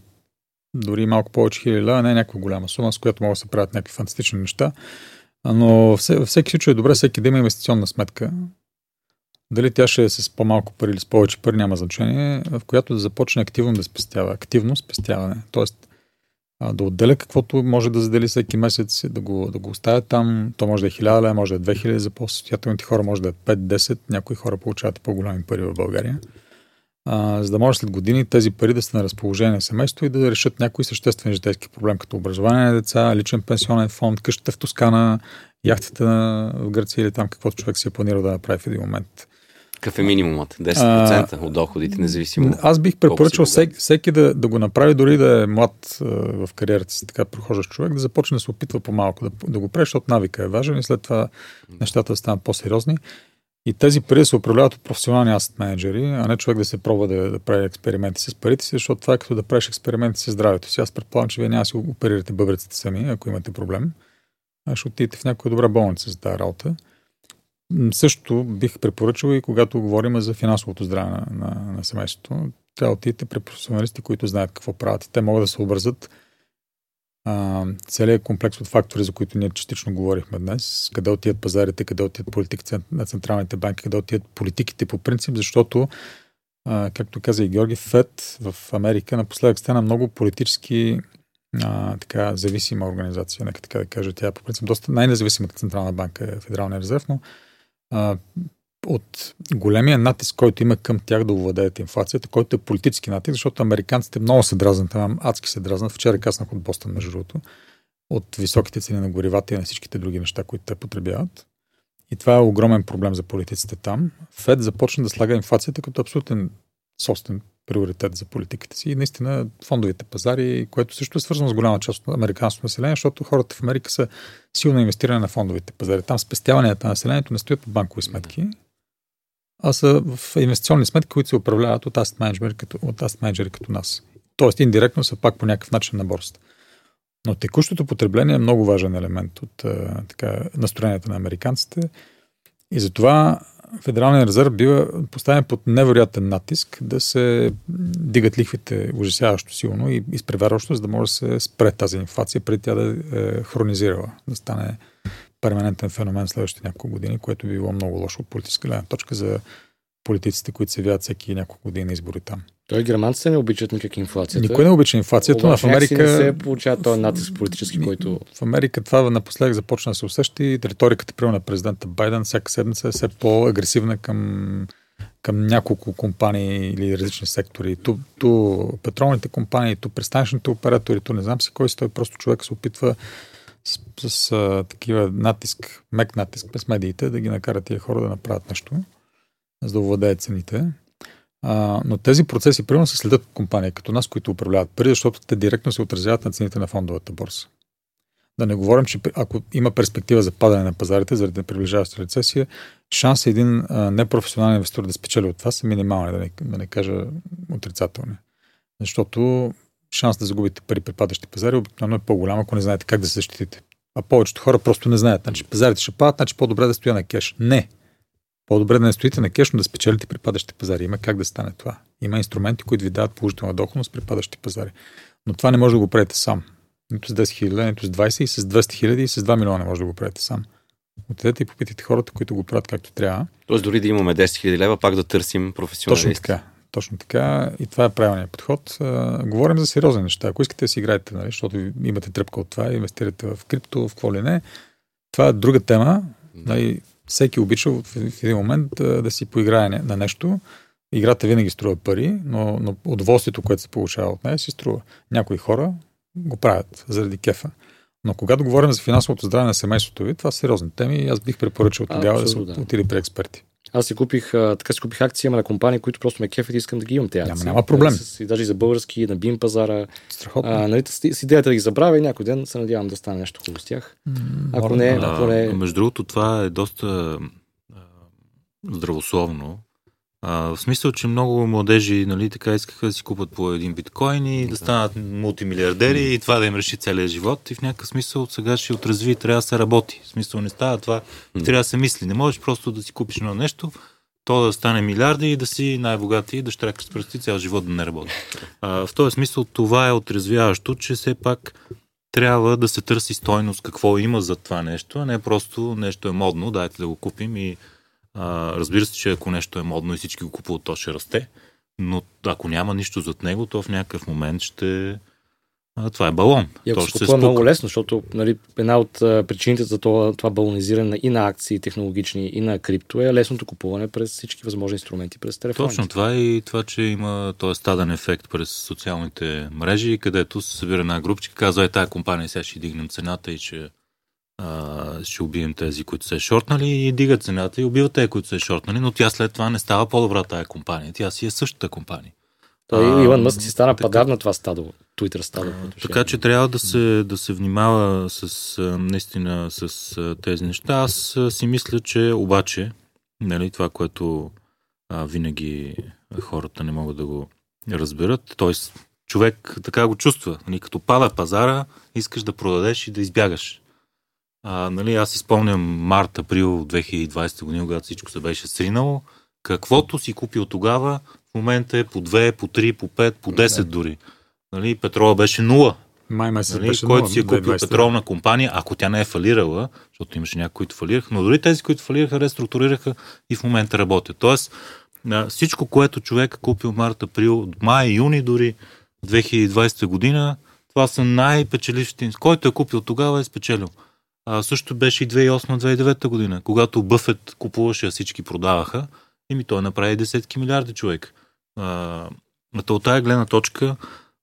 [SPEAKER 3] дори малко повече хиляди не е някаква голяма сума, с която могат да се правят някакви фантастични неща. Но във всеки случай е добре всеки да има инвестиционна сметка. Дали тя ще е с по-малко пари или с повече пари, няма значение, в която да започне активно да спестява. Активно спестяване. Тоест, да отделя каквото може да задели всеки месец, да го, да го оставя там. То може да е 1000 лева, може да е 2000 за по-състоятелните хора, може да е 5-10. Някои хора получават по-големи пари в България а, за да може след години тези пари да са на разположение на семейство и да решат някои съществени житейски проблем, като образование на деца, личен пенсионен фонд, къщата в Тоскана, яхтата в Гърция или там каквото човек си е планирал да направи в един момент.
[SPEAKER 2] Какъв е минимумът? 10% а, от доходите, независимо.
[SPEAKER 3] Аз бих препоръчал всеки, всеки да, да го направи, дори да е млад а, в кариерата си, така прохождащ човек, да започне да се опитва по-малко, да, да го прави, защото навика е важен и след това нещата да станат по-сериозни. И тези пари се управляват от професионални асет менеджери, а не човек да се пробва да, да прави експерименти с парите си, защото това е като да правиш експерименти с здравето си. Аз предполагам, че вие няма си оперирате бъбреците сами, ако имате проблем. А ще отидете в някоя добра болница за тази работа. Също бих препоръчал и когато говорим за финансовото здраве на, на, на семейството, трябва да отидете при професионалисти, които знаят какво правят. Те могат да се образят целият комплекс от фактори, за които ние частично говорихме днес, къде отият пазарите, къде отият политиките на централните банки, къде отият политиките по принцип, защото, а, както каза и Георги, ФЕД в Америка напоследък стана много политически а, така, зависима организация, нека така да кажа. Тя по принцип доста най-независимата централна банка е Федералния резерв, но а, от големия натиск, който има към тях да овладеят инфлацията, който е политически натиск, защото американците много се дразнат, адски се дразнат. Вчера каснах от Бостон, между другото, от високите цени на горивата и на всичките други неща, които те потребяват. И това е огромен проблем за политиците там. Фед започна да слага инфлацията като абсолютен собствен приоритет за политиката си. И наистина фондовите пазари, което също е свързано с голяма част от американското население, защото хората в Америка са силно инвестирани на фондовите пазари. Там спестяванията на населението не стоят по банкови сметки, а са в инвестиционни сметки, които се управляват от asset менеджери като, от asset менеджери като нас. Тоест, индиректно са пак по някакъв начин на борста. Но текущото потребление е много важен елемент от а, така, настроенията на американците. И затова Федералния резерв бива поставен под невероятен натиск да се дигат лихвите ужасяващо силно и изпреварващо, за да може да се спре тази инфлация, преди тя да е хронизирала, да стане перманентен феномен следващите няколко години, което би било много лошо от политическа гледна точка за политиците, които се явяват всеки няколко години на избори там.
[SPEAKER 1] Той германците не обичат никак инфлацията.
[SPEAKER 3] Никой не обича инфлацията, но в Америка...
[SPEAKER 1] не се получава този натиск политически, който...
[SPEAKER 3] В Америка това напоследък започна да се усеща и риториката, приема на президента Байден, всяка седмица е все по-агресивна към, към няколко компании или различни сектори. Ту, ту петролните компании, ту пристанищните оператори, ту не знам си кой си, той просто човек се опитва с, с а, такива натиск, мек натиск през медиите, да ги накарат тия хора да направят нещо, за да овладеят цените. А, но тези процеси, примерно, се следят от компании като нас, които управляват пари, защото те директно се отразяват на цените на фондовата борса. Да не говорим, че ако има перспектива за падане на пазарите заради приближаваща рецесия, шанс един а, непрофесионален инвестор да спечели от това са минимални, да не, да не кажа отрицателни. Защото шанс да загубите пари при падащи пазари обикновено е по-голям, ако не знаете как да се защитите. А повечето хора просто не знаят. Значи пазарите ще падат, значи по-добре да стоя на кеш. Не. По-добре да не стоите на кеш, но да спечелите при падащи пазари. Има как да стане това. Има инструменти, които ви дават положителна доходност при падащи пазари. Но това не може да го правите сам. Нито с 10 хиляди, нито с 20 и с 200 хиляди и с 2 милиона не може да го правите сам. Отидете и попитайте хората, които го правят както трябва.
[SPEAKER 2] Тоест дори да имаме 10 хиляди лева, пак да търсим професионалисти.
[SPEAKER 3] Точно така. Точно така. И това е правилният подход. А, говорим за сериозни неща. Ако искате да си играете, нали, защото имате тръпка от това, инвестирате в крипто, в какво ли не, това е друга тема. Нали, всеки обича в, един момент да, да си поиграе на нещо. Играта винаги струва пари, но, но удоволствието, което се получава от нея, си струва. Някои хора го правят заради кефа. Но когато говорим за финансовото здраве на семейството ви, това са сериозни теми и аз бих препоръчал тогава да се отиде при експерти.
[SPEAKER 1] Аз си купих, така си купих акции на компании, които просто ме кефят и искам да ги имам тези акции.
[SPEAKER 3] Няма, няма проблем.
[SPEAKER 1] И даже и за български, на бим пазара.
[SPEAKER 3] Страхотно. А,
[SPEAKER 1] нали, с идеята да ги забравя и някой ден се надявам да стане нещо хубаво с тях. Ако не, ако не...
[SPEAKER 4] Между другото, това е доста здравословно, а, в смисъл, че много младежи нали, така искаха да си купат по един биткоин и да станат мултимилиардери и това да им реши целият живот. И в някакъв смисъл сега ще отразви, трябва да се работи. В смисъл не става това, трябва да се мисли. Не можеш просто да си купиш едно нещо, то да стане милиарди и да си най-богати и да штракаш с пръсти цял живот да не работи. А, в този смисъл това е отрезвяващо, че все пак трябва да се търси стойност какво има за това нещо, а не просто нещо е модно, дайте да го купим и а, разбира се, че ако нещо е модно и всички го купуват, то ще расте. Но ако няма нищо зад него, то в някакъв момент ще... А, това е балон.
[SPEAKER 1] И ако то се купува много лесно, защото нали, една от а, причините за това, това балонизиране и на акции технологични, и на крипто е лесното купуване през всички възможни инструменти, през телефона.
[SPEAKER 4] Точно това е и това, че има този стаден ефект през социалните мрежи, където се събира една групчика, казва, е, тая компания сега ще дигнем цената и че а, ще убием тези, които са шортнали и дигат цената и убиват тези, които са шортнали, но тя след това не става по-добра тая компания. Тя си е същата компания.
[SPEAKER 1] Той а, Иван Мъск си стана така, падар на това стадо, Twitter стадо.
[SPEAKER 4] А, така че трябва да се, да се внимава с, наистина с тези неща. Аз си мисля, че обаче, нали, това, което а, винаги хората не могат да го разберат, т.е. човек така го чувства. Нали, като пада пазара, искаш да продадеш и да избягаш. А, нали, аз изпомням март, април 2020 година, когато всичко се беше сринало. Каквото си купил тогава, в момента е по 2, по 3, по 5, по 10 да. дори. Нали, петрола беше 0.
[SPEAKER 3] Май месец
[SPEAKER 4] нали, беше който си е купил 2020. петролна компания, ако тя не е фалирала, защото имаше някои, които фалираха, но дори тези, които фалираха, реструктурираха и в момента работят. Тоест, всичко, което човек е купил март, април, май, юни дори 2020 година, това са най-печелившите. Който е купил тогава е спечелил. А, също беше и 2008-2009 година, когато Бъфет купуваше, а всички продаваха, и ми той направи десетки милиарди човек. А, от тази гледна точка,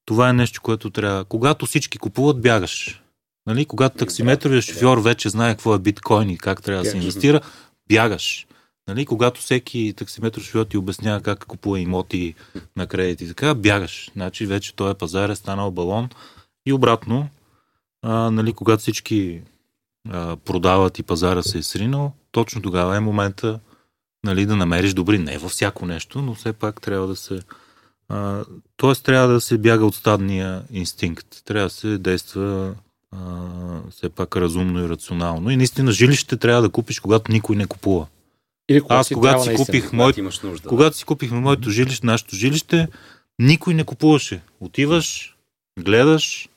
[SPEAKER 4] това е нещо, което трябва. Когато всички купуват, бягаш. Нали? Когато таксиметровия шофьор вече знае какво е биткоин и как трябва да се инвестира, бягаш. Нали? Когато всеки таксиметров шофьор ти обяснява как купува имоти на кредит и така, бягаш. Значи вече този пазар е станал балон. И обратно, а, нали, когато всички а, продават и пазара се е сринал, точно тогава е момента нали, да намериш добри. Не във всяко нещо, но все пак трябва да се. А, тоест трябва да се бяга от стадния инстинкт. Трябва да се действа а, все пак разумно и рационално. И наистина жилище трябва да купиш, когато никой не купува.
[SPEAKER 1] Или когато
[SPEAKER 4] Аз когато си купих мой... нужда, когато си купихме моето жилище, нашето жилище, никой не купуваше. Отиваш, гледаш,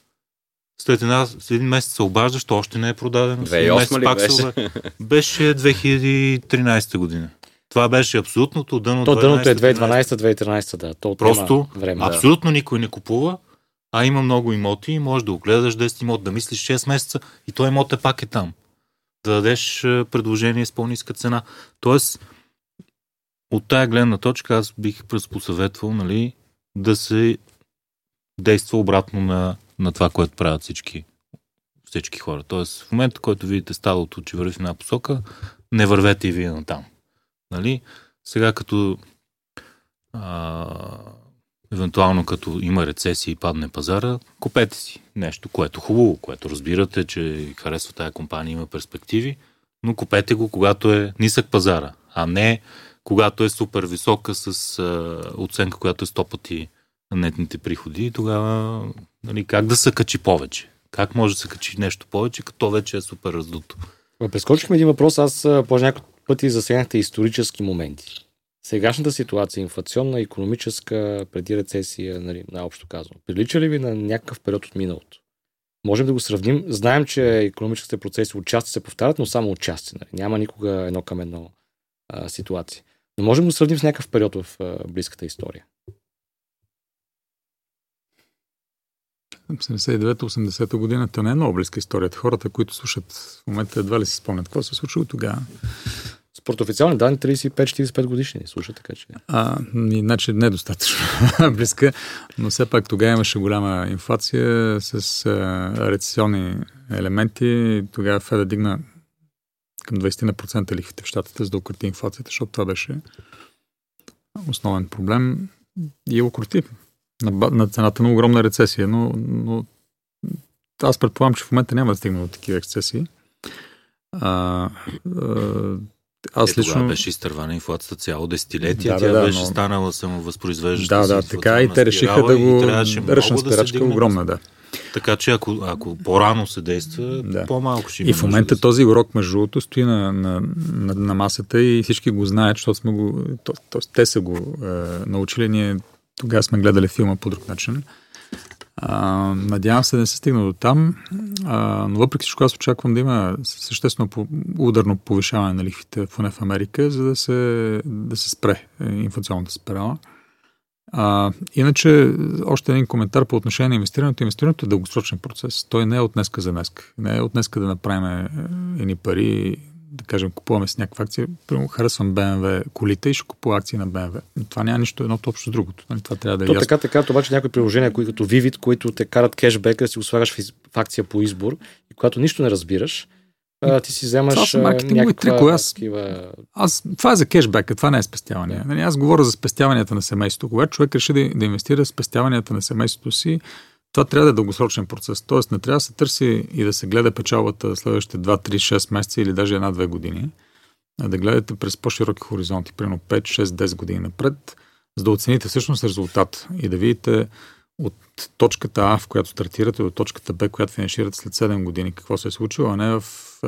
[SPEAKER 4] след, една, след един месец се обаждаш, още не е продадено.
[SPEAKER 2] 2008 ли пак беше?
[SPEAKER 4] беше 2013 година. Това беше абсолютното дъно.
[SPEAKER 1] То дъното е 2012-2013, да. То
[SPEAKER 4] Просто време, абсолютно да. никой не купува, а има много имоти и можеш да огледаш 10 имот, да мислиш 6 месеца и той имот е пак е там. Да дадеш предложение с по-ниска цена. Тоест, от тая гледна точка аз бих посъветвал нали, да се действа обратно на на това, което правят всички, всички хора. Тоест, в момента, който видите стадото, че върви в една посока, не вървете и вие на там. Нали? Сега като а, евентуално като има рецесия и падне пазара, купете си нещо, което е хубаво, което разбирате, че харесва тая компания, има перспективи, но купете го, когато е нисък пазара, а не когато е супер висока с а, оценка, която е 100 пъти нетните приходи и тогава нали, как да се качи повече? Как може да се качи нещо повече, като вече е супер раздуто?
[SPEAKER 1] Прескочихме един въпрос, аз по няколко пъти засегнахте исторически моменти. Сегашната ситуация, инфлационна, економическа, преди рецесия, нали, най-общо казвам, прилича ли ви на някакъв период от миналото? Можем да го сравним. Знаем, че економическите процеси отчасти се повтарят, но само отчасти. Нали. Няма никога едно към едно а, ситуация. Но можем да го сравним с някакъв период в а, близката история.
[SPEAKER 3] 79-80 година, то не е много близка историята. Хората, които слушат в момента, едва ли си спомнят какво се случило тогава.
[SPEAKER 1] Според официални данни 35-45 годишни ни слуша, така че.
[SPEAKER 3] А, значи недостатъчно близка, но все пак тогава имаше голяма инфлация с а, рецесионни елементи. Тогава Феда дигна към 20% лихвите в щатите, за да укрути инфлацията, защото това беше основен проблем и укрути на, на цената на огромна рецесия, но, но аз предполагам, че в момента няма да стигна до такива ексцесии. А,
[SPEAKER 4] а, аз е, лично... беше изтървана инфлацията цяло десетилетие. Да, Тя да, беше но... станала самовъзпроизвеждаща.
[SPEAKER 3] Да, да, така и те решиха да го ръчна спирачка да огромна, да.
[SPEAKER 4] Така че ако, ако по-рано се действа, да. по-малко ще има.
[SPEAKER 3] И в момента да този урок, между другото, стои на, на, на, на масата и всички го знаят, защото сме го, то, то, те са го е, научили. Ние тогава сме гледали филма по друг начин. А, надявам се да не се стигна до там, а, но въпреки всичко аз очаквам да има съществено по, ударно повишаване на лихвите в в Америка, за да се, да се спре инфлационната спирала. А, иначе, още един коментар по отношение на инвестирането. Инвестирането е дългосрочен процес. Той не е от днеска за днеска. Не е от днеска да направим е, едни пари да кажем, купуваме с някаква акция, примерно харесвам BMW колите и ще купувам акции на BMW. Това няма нищо едното общо с другото. Нали? Това трябва да е
[SPEAKER 1] То,
[SPEAKER 3] ясно.
[SPEAKER 1] така, така, обаче някои приложения, които като Vivid, които те карат кешбек, да си го слагаш в, в акция по избор и когато нищо не разбираш, а, ти си вземаш това са
[SPEAKER 3] маркетингови трикове. Аз, такива... аз, това е за кешбека, това не е спестяване. Нали, аз говоря за спестяванията на семейството. Когато човек реши да, да инвестира спестяванията на семейството си, това трябва да е дългосрочен процес. Тоест не трябва да се търси и да се гледа печалбата следващите 2, 3, 6 месеца или даже една-две години, а да гледате през по-широки хоризонти, примерно 5, 6, 10 години напред, за да оцените всъщност резултат и да видите от точката А, в която стартирате, до точката Б, която финиширате след 7 години, какво се е случило, а не в е,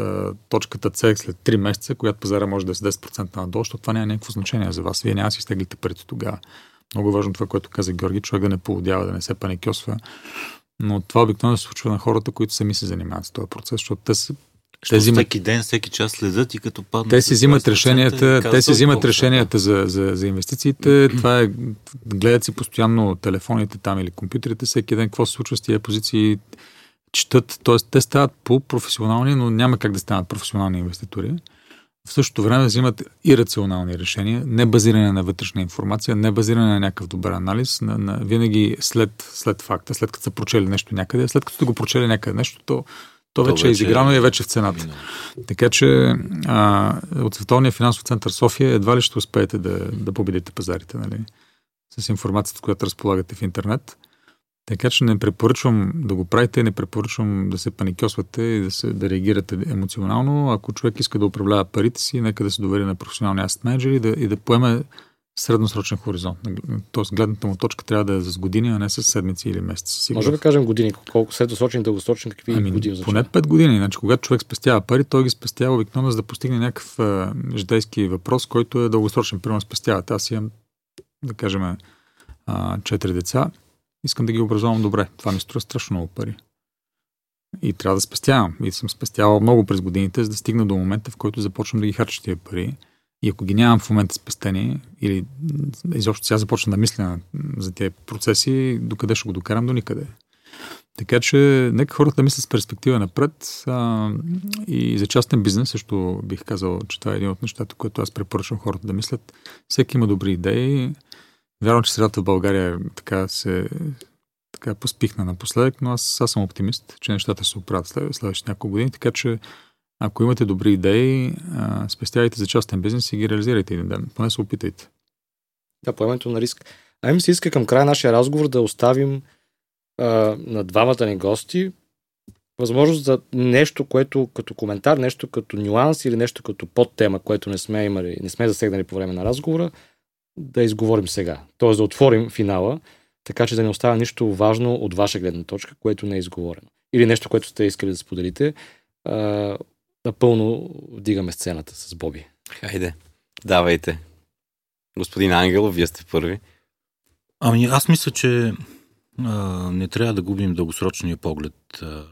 [SPEAKER 3] точката С след 3 месеца, която пазара може да е с 10% надолу, защото това няма някакво значение за вас. Вие няма си изтеглите парите тогава. Много важно това, което каза Георги, човек да не поводява, да не се паникьосва. Но това обикновено се случва на хората, които сами се занимават с този процес, защото те са
[SPEAKER 4] те взимат... всеки ден, всеки час следят и като паднат.
[SPEAKER 3] Те си взимат решенията, те си взимат решенията за, за, за инвестициите. Това е, гледат си постоянно телефоните там или компютрите, всеки ден какво се случва с тия позиции, четат. Т.е. те стават по-професионални, но няма как да станат професионални инвеститори в същото време взимат и рационални решения, не базиране на вътрешна информация, не базиране на някакъв добър анализ, на, на, винаги след, след факта, след като са прочели нещо някъде, след като го прочели някъде нещо, то, то, вече, вече е изиграно и е вече в цената. Така че а, от Световния финансов център София едва ли ще успеете да, да победите пазарите, нали? С информацията, която разполагате в интернет. Така че не препоръчвам да го правите, не препоръчвам да се паникосвате и да, се, да реагирате емоционално. Ако човек иска да управлява парите си, нека да се довери на професионални аст менеджери и да, и да поеме средносрочен хоризонт. Тоест, гледната му точка трябва да е за години, а не с седмици или месеци.
[SPEAKER 1] Сигурно. Може да кажем години. Колко средносрочен, дългосрочен, какви ами, години?
[SPEAKER 3] Значи? Поне 5 години. Значи, когато човек спестява пари, той ги спестява обикновено за да постигне някакъв а, житейски въпрос, който е дългосрочен. Примерно спестявате. Аз имам, да кажем, а, 4 деца искам да ги образувам добре. Това ми струва страшно много пари. И трябва да спестявам. И съм спестявал много през годините, за да стигна до момента, в който започвам да ги харча тия пари. И ако ги нямам в момента спестени, или изобщо сега започна да мисля за тези процеси, докъде ще го докарам до никъде. Така че нека хората мислят с перспектива напред. А, и за частен бизнес също бих казал, че това е един от нещата, които аз препоръчвам хората да мислят. Всеки има добри идеи. Вярвам, че средата в България така се така поспихна напоследък, но аз, аз съм оптимист, че нещата се оправят след, следващите няколко години, така че ако имате добри идеи, спестявайте за частен бизнес и ги реализирайте един ден. Поне се опитайте.
[SPEAKER 1] Да, поемането на риск. А ми се иска към края нашия разговор да оставим а, на двамата ни гости възможност за нещо, което като коментар, нещо като нюанс или нещо като подтема, което не сме имали, не сме засегнали по време на разговора, да изговорим сега. Тоест да отворим финала, така че да не остава нищо важно от ваша гледна точка, което не е изговорено. Или нещо, което сте искали да споделите. А, напълно вдигаме сцената с Боби.
[SPEAKER 2] Хайде, давайте. Господин Ангел, вие сте първи.
[SPEAKER 4] Ами аз мисля, че а, не трябва да губим дългосрочния поглед а,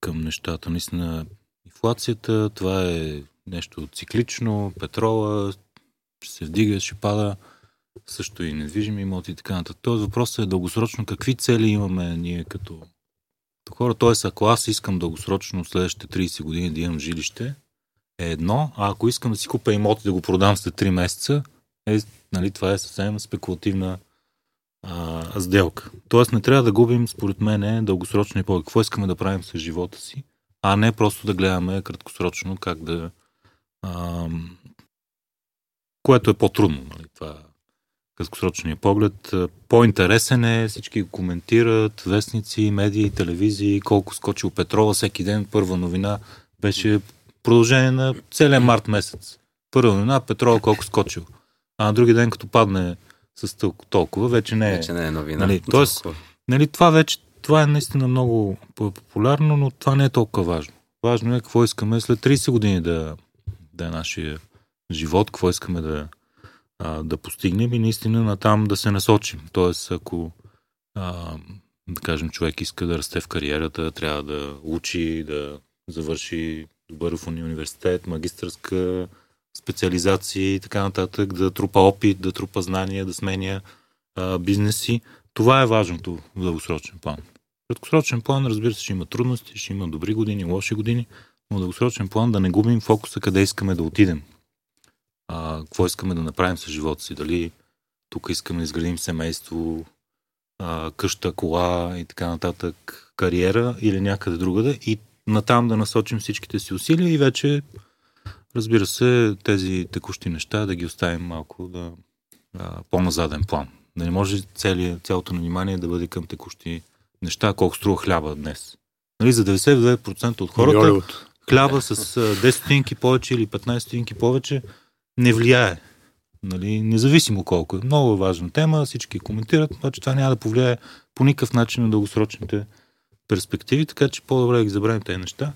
[SPEAKER 4] към нещата. Наистина, инфлацията, това е нещо циклично, петрола ще се вдига, ще пада, също и недвижими имоти и така нататък. Тоест въпросът е дългосрочно какви цели имаме ние като, хора. Тоест, ако аз искам дългосрочно следващите 30 години да имам жилище, е едно, а ако искам да си купя имот и да го продам след 3 месеца, е, нали, това е съвсем спекулативна а, сделка. Тоест не трябва да губим, според мен, дългосрочно и по какво искаме да правим с живота си, а не просто да гледаме краткосрочно как да... А, което е по-трудно. Нали? Това краткосрочния поглед. По-интересен е, всички коментират, вестници, медии, телевизии, колко скочил петрола всеки ден. Първа новина беше продължение на целия март месец. Първа новина, петрола колко скочил. А на други ден, като падне с толкова, вече не
[SPEAKER 2] е. Вече не е новина.
[SPEAKER 4] Нали, тоест, нали, това вече това е наистина много популярно, но това не е толкова важно. Важно е какво искаме след 30 години да, да е нашия живот, какво искаме да, а, да постигнем и наистина на там да се насочим. Тоест, ако а, да кажем, човек иска да расте в кариерата, трябва да учи, да завърши добър в университет, магистърска специализации и така нататък, да трупа опит, да трупа знания, да сменя а, бизнеси. Това е важното в дългосрочен план. В краткосрочен план, разбира се, ще има трудности, ще има добри години, лоши години, но в дългосрочен план да не губим фокуса къде искаме да отидем. А, какво искаме да направим с живота си. Дали тук искаме да изградим семейство, а, къща, кола и така нататък, кариера или някъде другаде и натам да насочим всичките си усилия и вече Разбира се, тези текущи неща да ги оставим малко да, а, по-назаден план. Да не може цели, цялото внимание да бъде към текущи неща, колко струва хляба днес. Нали, за 99% от хората хляба с 10 стотинки повече или 15 стотинки повече не влияе. Нали, независимо колко е. Много важна тема, всички коментират, обаче това няма да повлияе по никакъв начин на дългосрочните перспективи, така че по-добре да ги забравим тези неща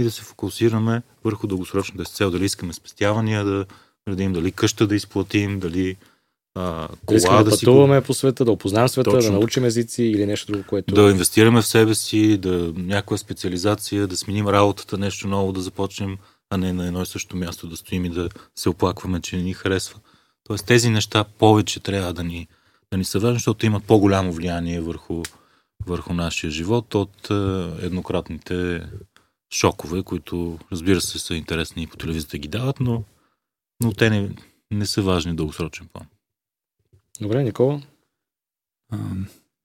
[SPEAKER 4] и да се фокусираме върху дългосрочната цел. Дали искаме спестявания да градим, дали къща да изплатим, дали
[SPEAKER 1] а, кола искаме да, да пътуваме си... по света, да опознаем света, Точно. да научим езици или нещо друго, което...
[SPEAKER 4] Да инвестираме в себе си, да някаква специализация, да сменим работата, нещо ново да започнем, а не на едно и също място да стоим и да се оплакваме, че не ни харесва. Тоест тези неща повече трябва да ни, да ни са важни, защото имат по-голямо влияние върху, върху нашия живот от е, еднократните шокове, които разбира се са интересни и по телевизията ги дават, но, но те не, не са важни дългосрочен план.
[SPEAKER 1] Добре, Никола?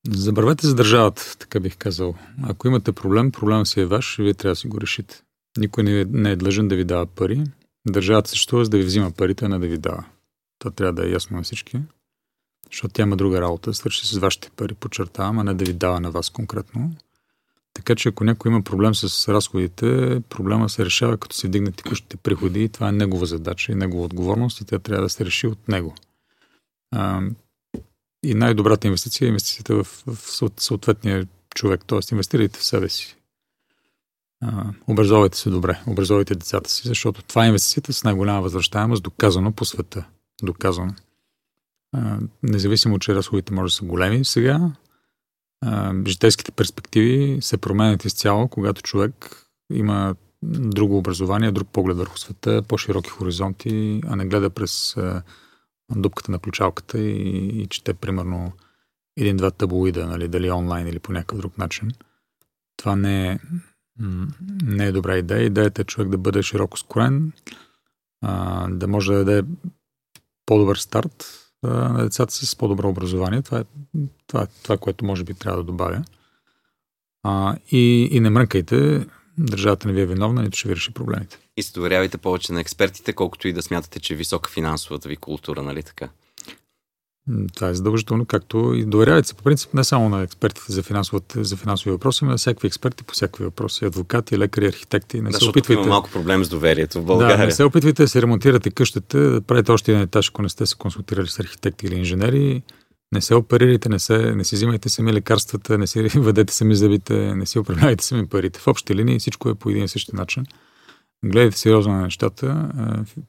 [SPEAKER 3] забравете за държавата, така бих казал. Ако имате проблем, проблема си е ваш и вие трябва да си го решите. Никой не е, не е длъжен да ви дава пари. Държавата съществува за да ви взима парите, а не да ви дава. Това трябва да е ясно на всички. Защото тя има друга работа, свърши с вашите пари, подчертавам, а не да ви дава на вас конкретно. Така че ако някой има проблем с разходите, проблема се решава като се вдигнат текущите приходи и това е негова задача и негова отговорност и тя трябва да се реши от него. А, и най-добрата инвестиция е инвестицията в, в съответния човек, т.е. инвестирайте в себе си. А, образовайте се добре, образовайте децата си, защото това е инвестицията с най-голяма възвръщаемост, доказано по света. Доказано. А, независимо, че разходите може да са големи сега, житейските перспективи се променят изцяло, когато човек има друго образование, друг поглед върху света, по-широки хоризонти, а не гледа през дупката на ключалката и, и чете примерно един-два таблоида, нали, дали онлайн или по някакъв друг начин. Това не е, не е добра идея. Идеята е човек да бъде широко скорен, да може да даде по-добър старт на децата с по-добро образование. Това е това, е, това което може би трябва да добавя. А, и, и не мръкайте, държавата не ви е виновна, нито ще ви реши проблемите.
[SPEAKER 2] И се доверявайте повече на експертите, колкото и да смятате, че е висока финансовата ви култура, нали така?
[SPEAKER 3] Това е задължително, както и доверявайте се по принцип не само на експертите за, за финансови въпроси, но на всякакви експерти по всякакви въпроси. Адвокати, лекари, архитекти. Не
[SPEAKER 2] да,
[SPEAKER 3] се опитвайте.
[SPEAKER 2] Има малко проблем с доверието в България.
[SPEAKER 3] Да, не се опитвайте да се ремонтирате къщата, да правите още един етаж, ако не сте се консултирали с архитекти или инженери. Не се оперирайте, не, се, не си взимайте сами лекарствата, не си въдете сами зъбите, не си управлявайте сами парите. В общи линии всичко е по един и същи начин. Гледайте сериозно на нещата.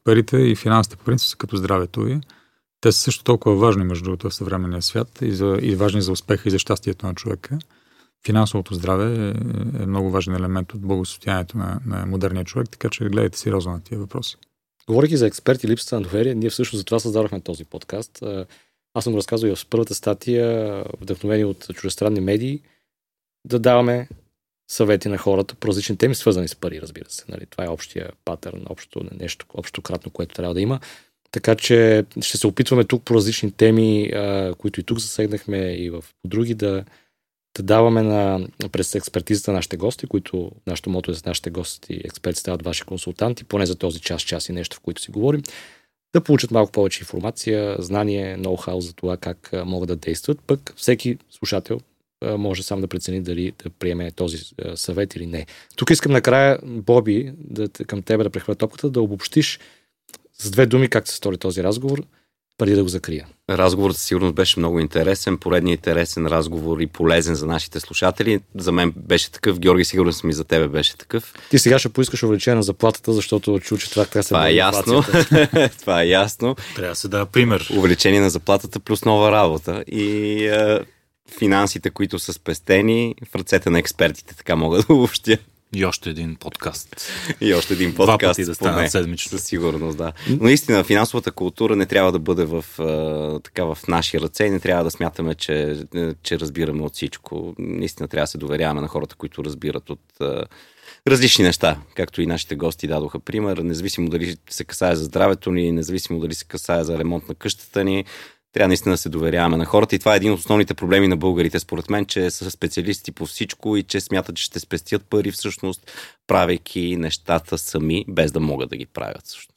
[SPEAKER 3] Парите и финансите по принцип са като здравето ви. Те са също толкова важни, между другото, в съвременния свят и, за, и важни за успеха и за щастието на човека. Финансовото здраве е, е много важен елемент от благосостоянието на, на модерния човек, така че гледайте сериозно на тия въпроси.
[SPEAKER 1] Говорейки за експерти и липсата на доверие, ние всъщност за това създадохме този подкаст. Аз съм разказвал и в първата статия, вдъхновени от чужестранни медии, да даваме съвети на хората по различни теми, свързани с пари, разбира се. Нали? Това е общия патърн, общо, нещо, общо кратно, което трябва да има. Така че ще се опитваме тук по различни теми, а, които и тук засегнахме и в други, да, да даваме на, през експертизата на нашите гости, които нашето мото е за нашите гости, експерти стават ваши консултанти, поне за този час, час и нещо, в които си говорим, да получат малко повече информация, знание, ноу-хау за това как могат да действат. Пък всеки слушател може сам да прецени дали да приеме този съвет или не. Тук искам накрая, Боби, да, към тебе да прехвърля топката, да обобщиш с две думи как се стори този разговор, преди да го закрия.
[SPEAKER 2] Разговорът със сигурност беше много интересен, поредният интересен разговор и полезен за нашите слушатели. За мен беше такъв, Георги, сигурно съм и за тебе беше такъв.
[SPEAKER 1] Ти сега ще поискаш увеличение на заплатата, защото чу, че това така се
[SPEAKER 2] Това е ясно. това е ясно.
[SPEAKER 4] Трябва да се дава пример.
[SPEAKER 2] Увеличение на заплатата плюс нова работа. И е, финансите, които са спестени в ръцете на експертите, така мога да обобщя.
[SPEAKER 4] И още един подкаст.
[SPEAKER 2] И още един подкаст. Два
[SPEAKER 4] пъти да станат седмично.
[SPEAKER 2] Със сигурност, да. Но наистина, финансовата култура не трябва да бъде в, така, в наши ръце и не трябва да смятаме, че, че разбираме от всичко. Наистина трябва да се доверяваме на хората, които разбират от различни неща, както и нашите гости дадоха пример, независимо дали се касае за здравето ни, независимо дали се касае за ремонт на къщата ни, трябва наистина да се доверяваме на хората. И това е един от основните проблеми на българите, според мен, че са специалисти по всичко и че смятат, че ще спестят пари всъщност, правейки нещата сами, без да могат да ги правят всъщност.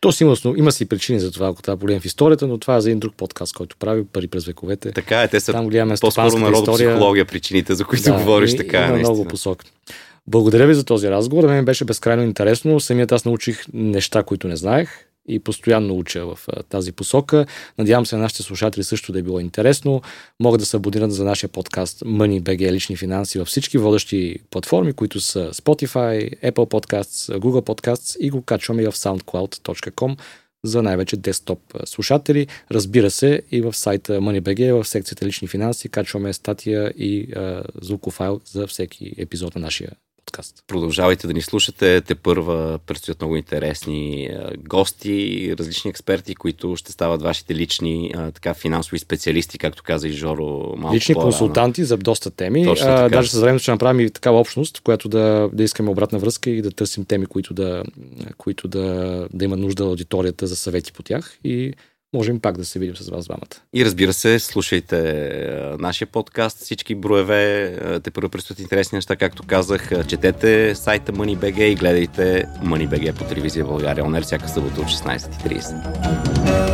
[SPEAKER 1] То си има, има си причини за това, ако това полем в историята, но това е за един друг подкаст, който прави пари през вековете.
[SPEAKER 2] Така е, те са Там гледаме по-скоро народопсихология причините, за които да, говориш. И, така е,
[SPEAKER 1] много посок. Благодаря ви за този разговор. На мен беше безкрайно интересно. Самият аз научих неща, които не знаех и постоянно уча в тази посока. Надявам се на нашите слушатели също да е било интересно. Могат да се абонират за нашия подкаст Money BG лични финанси във всички водещи платформи, които са Spotify, Apple Podcasts, Google Podcasts и го качваме и в soundcloud.com за най-вече десктоп слушатели. Разбира се, и в сайта MoneyBG, в секцията лични финанси, качваме статия и а, звуков файл за всеки епизод на нашия подкаст.
[SPEAKER 2] Продължавайте да ни слушате. Те първа предстоят много интересни гости, различни експерти, които ще стават вашите лични така, финансови специалисти, както каза и Жоро
[SPEAKER 1] малко Лични по-рано. консултанти за доста теми. А, даже с времето ще направим и такава общност, в която да, да искаме обратна връзка и да търсим теми, които да, които да, да има нужда аудиторията за съвети по тях. И можем пак да се видим с вас двамата.
[SPEAKER 2] И разбира се, слушайте нашия подкаст, всички броеве, те първо предстоят интересни неща, както казах, четете сайта MoneyBG и гледайте MoneyBG по телевизия България. Онер всяка събота от 16.30.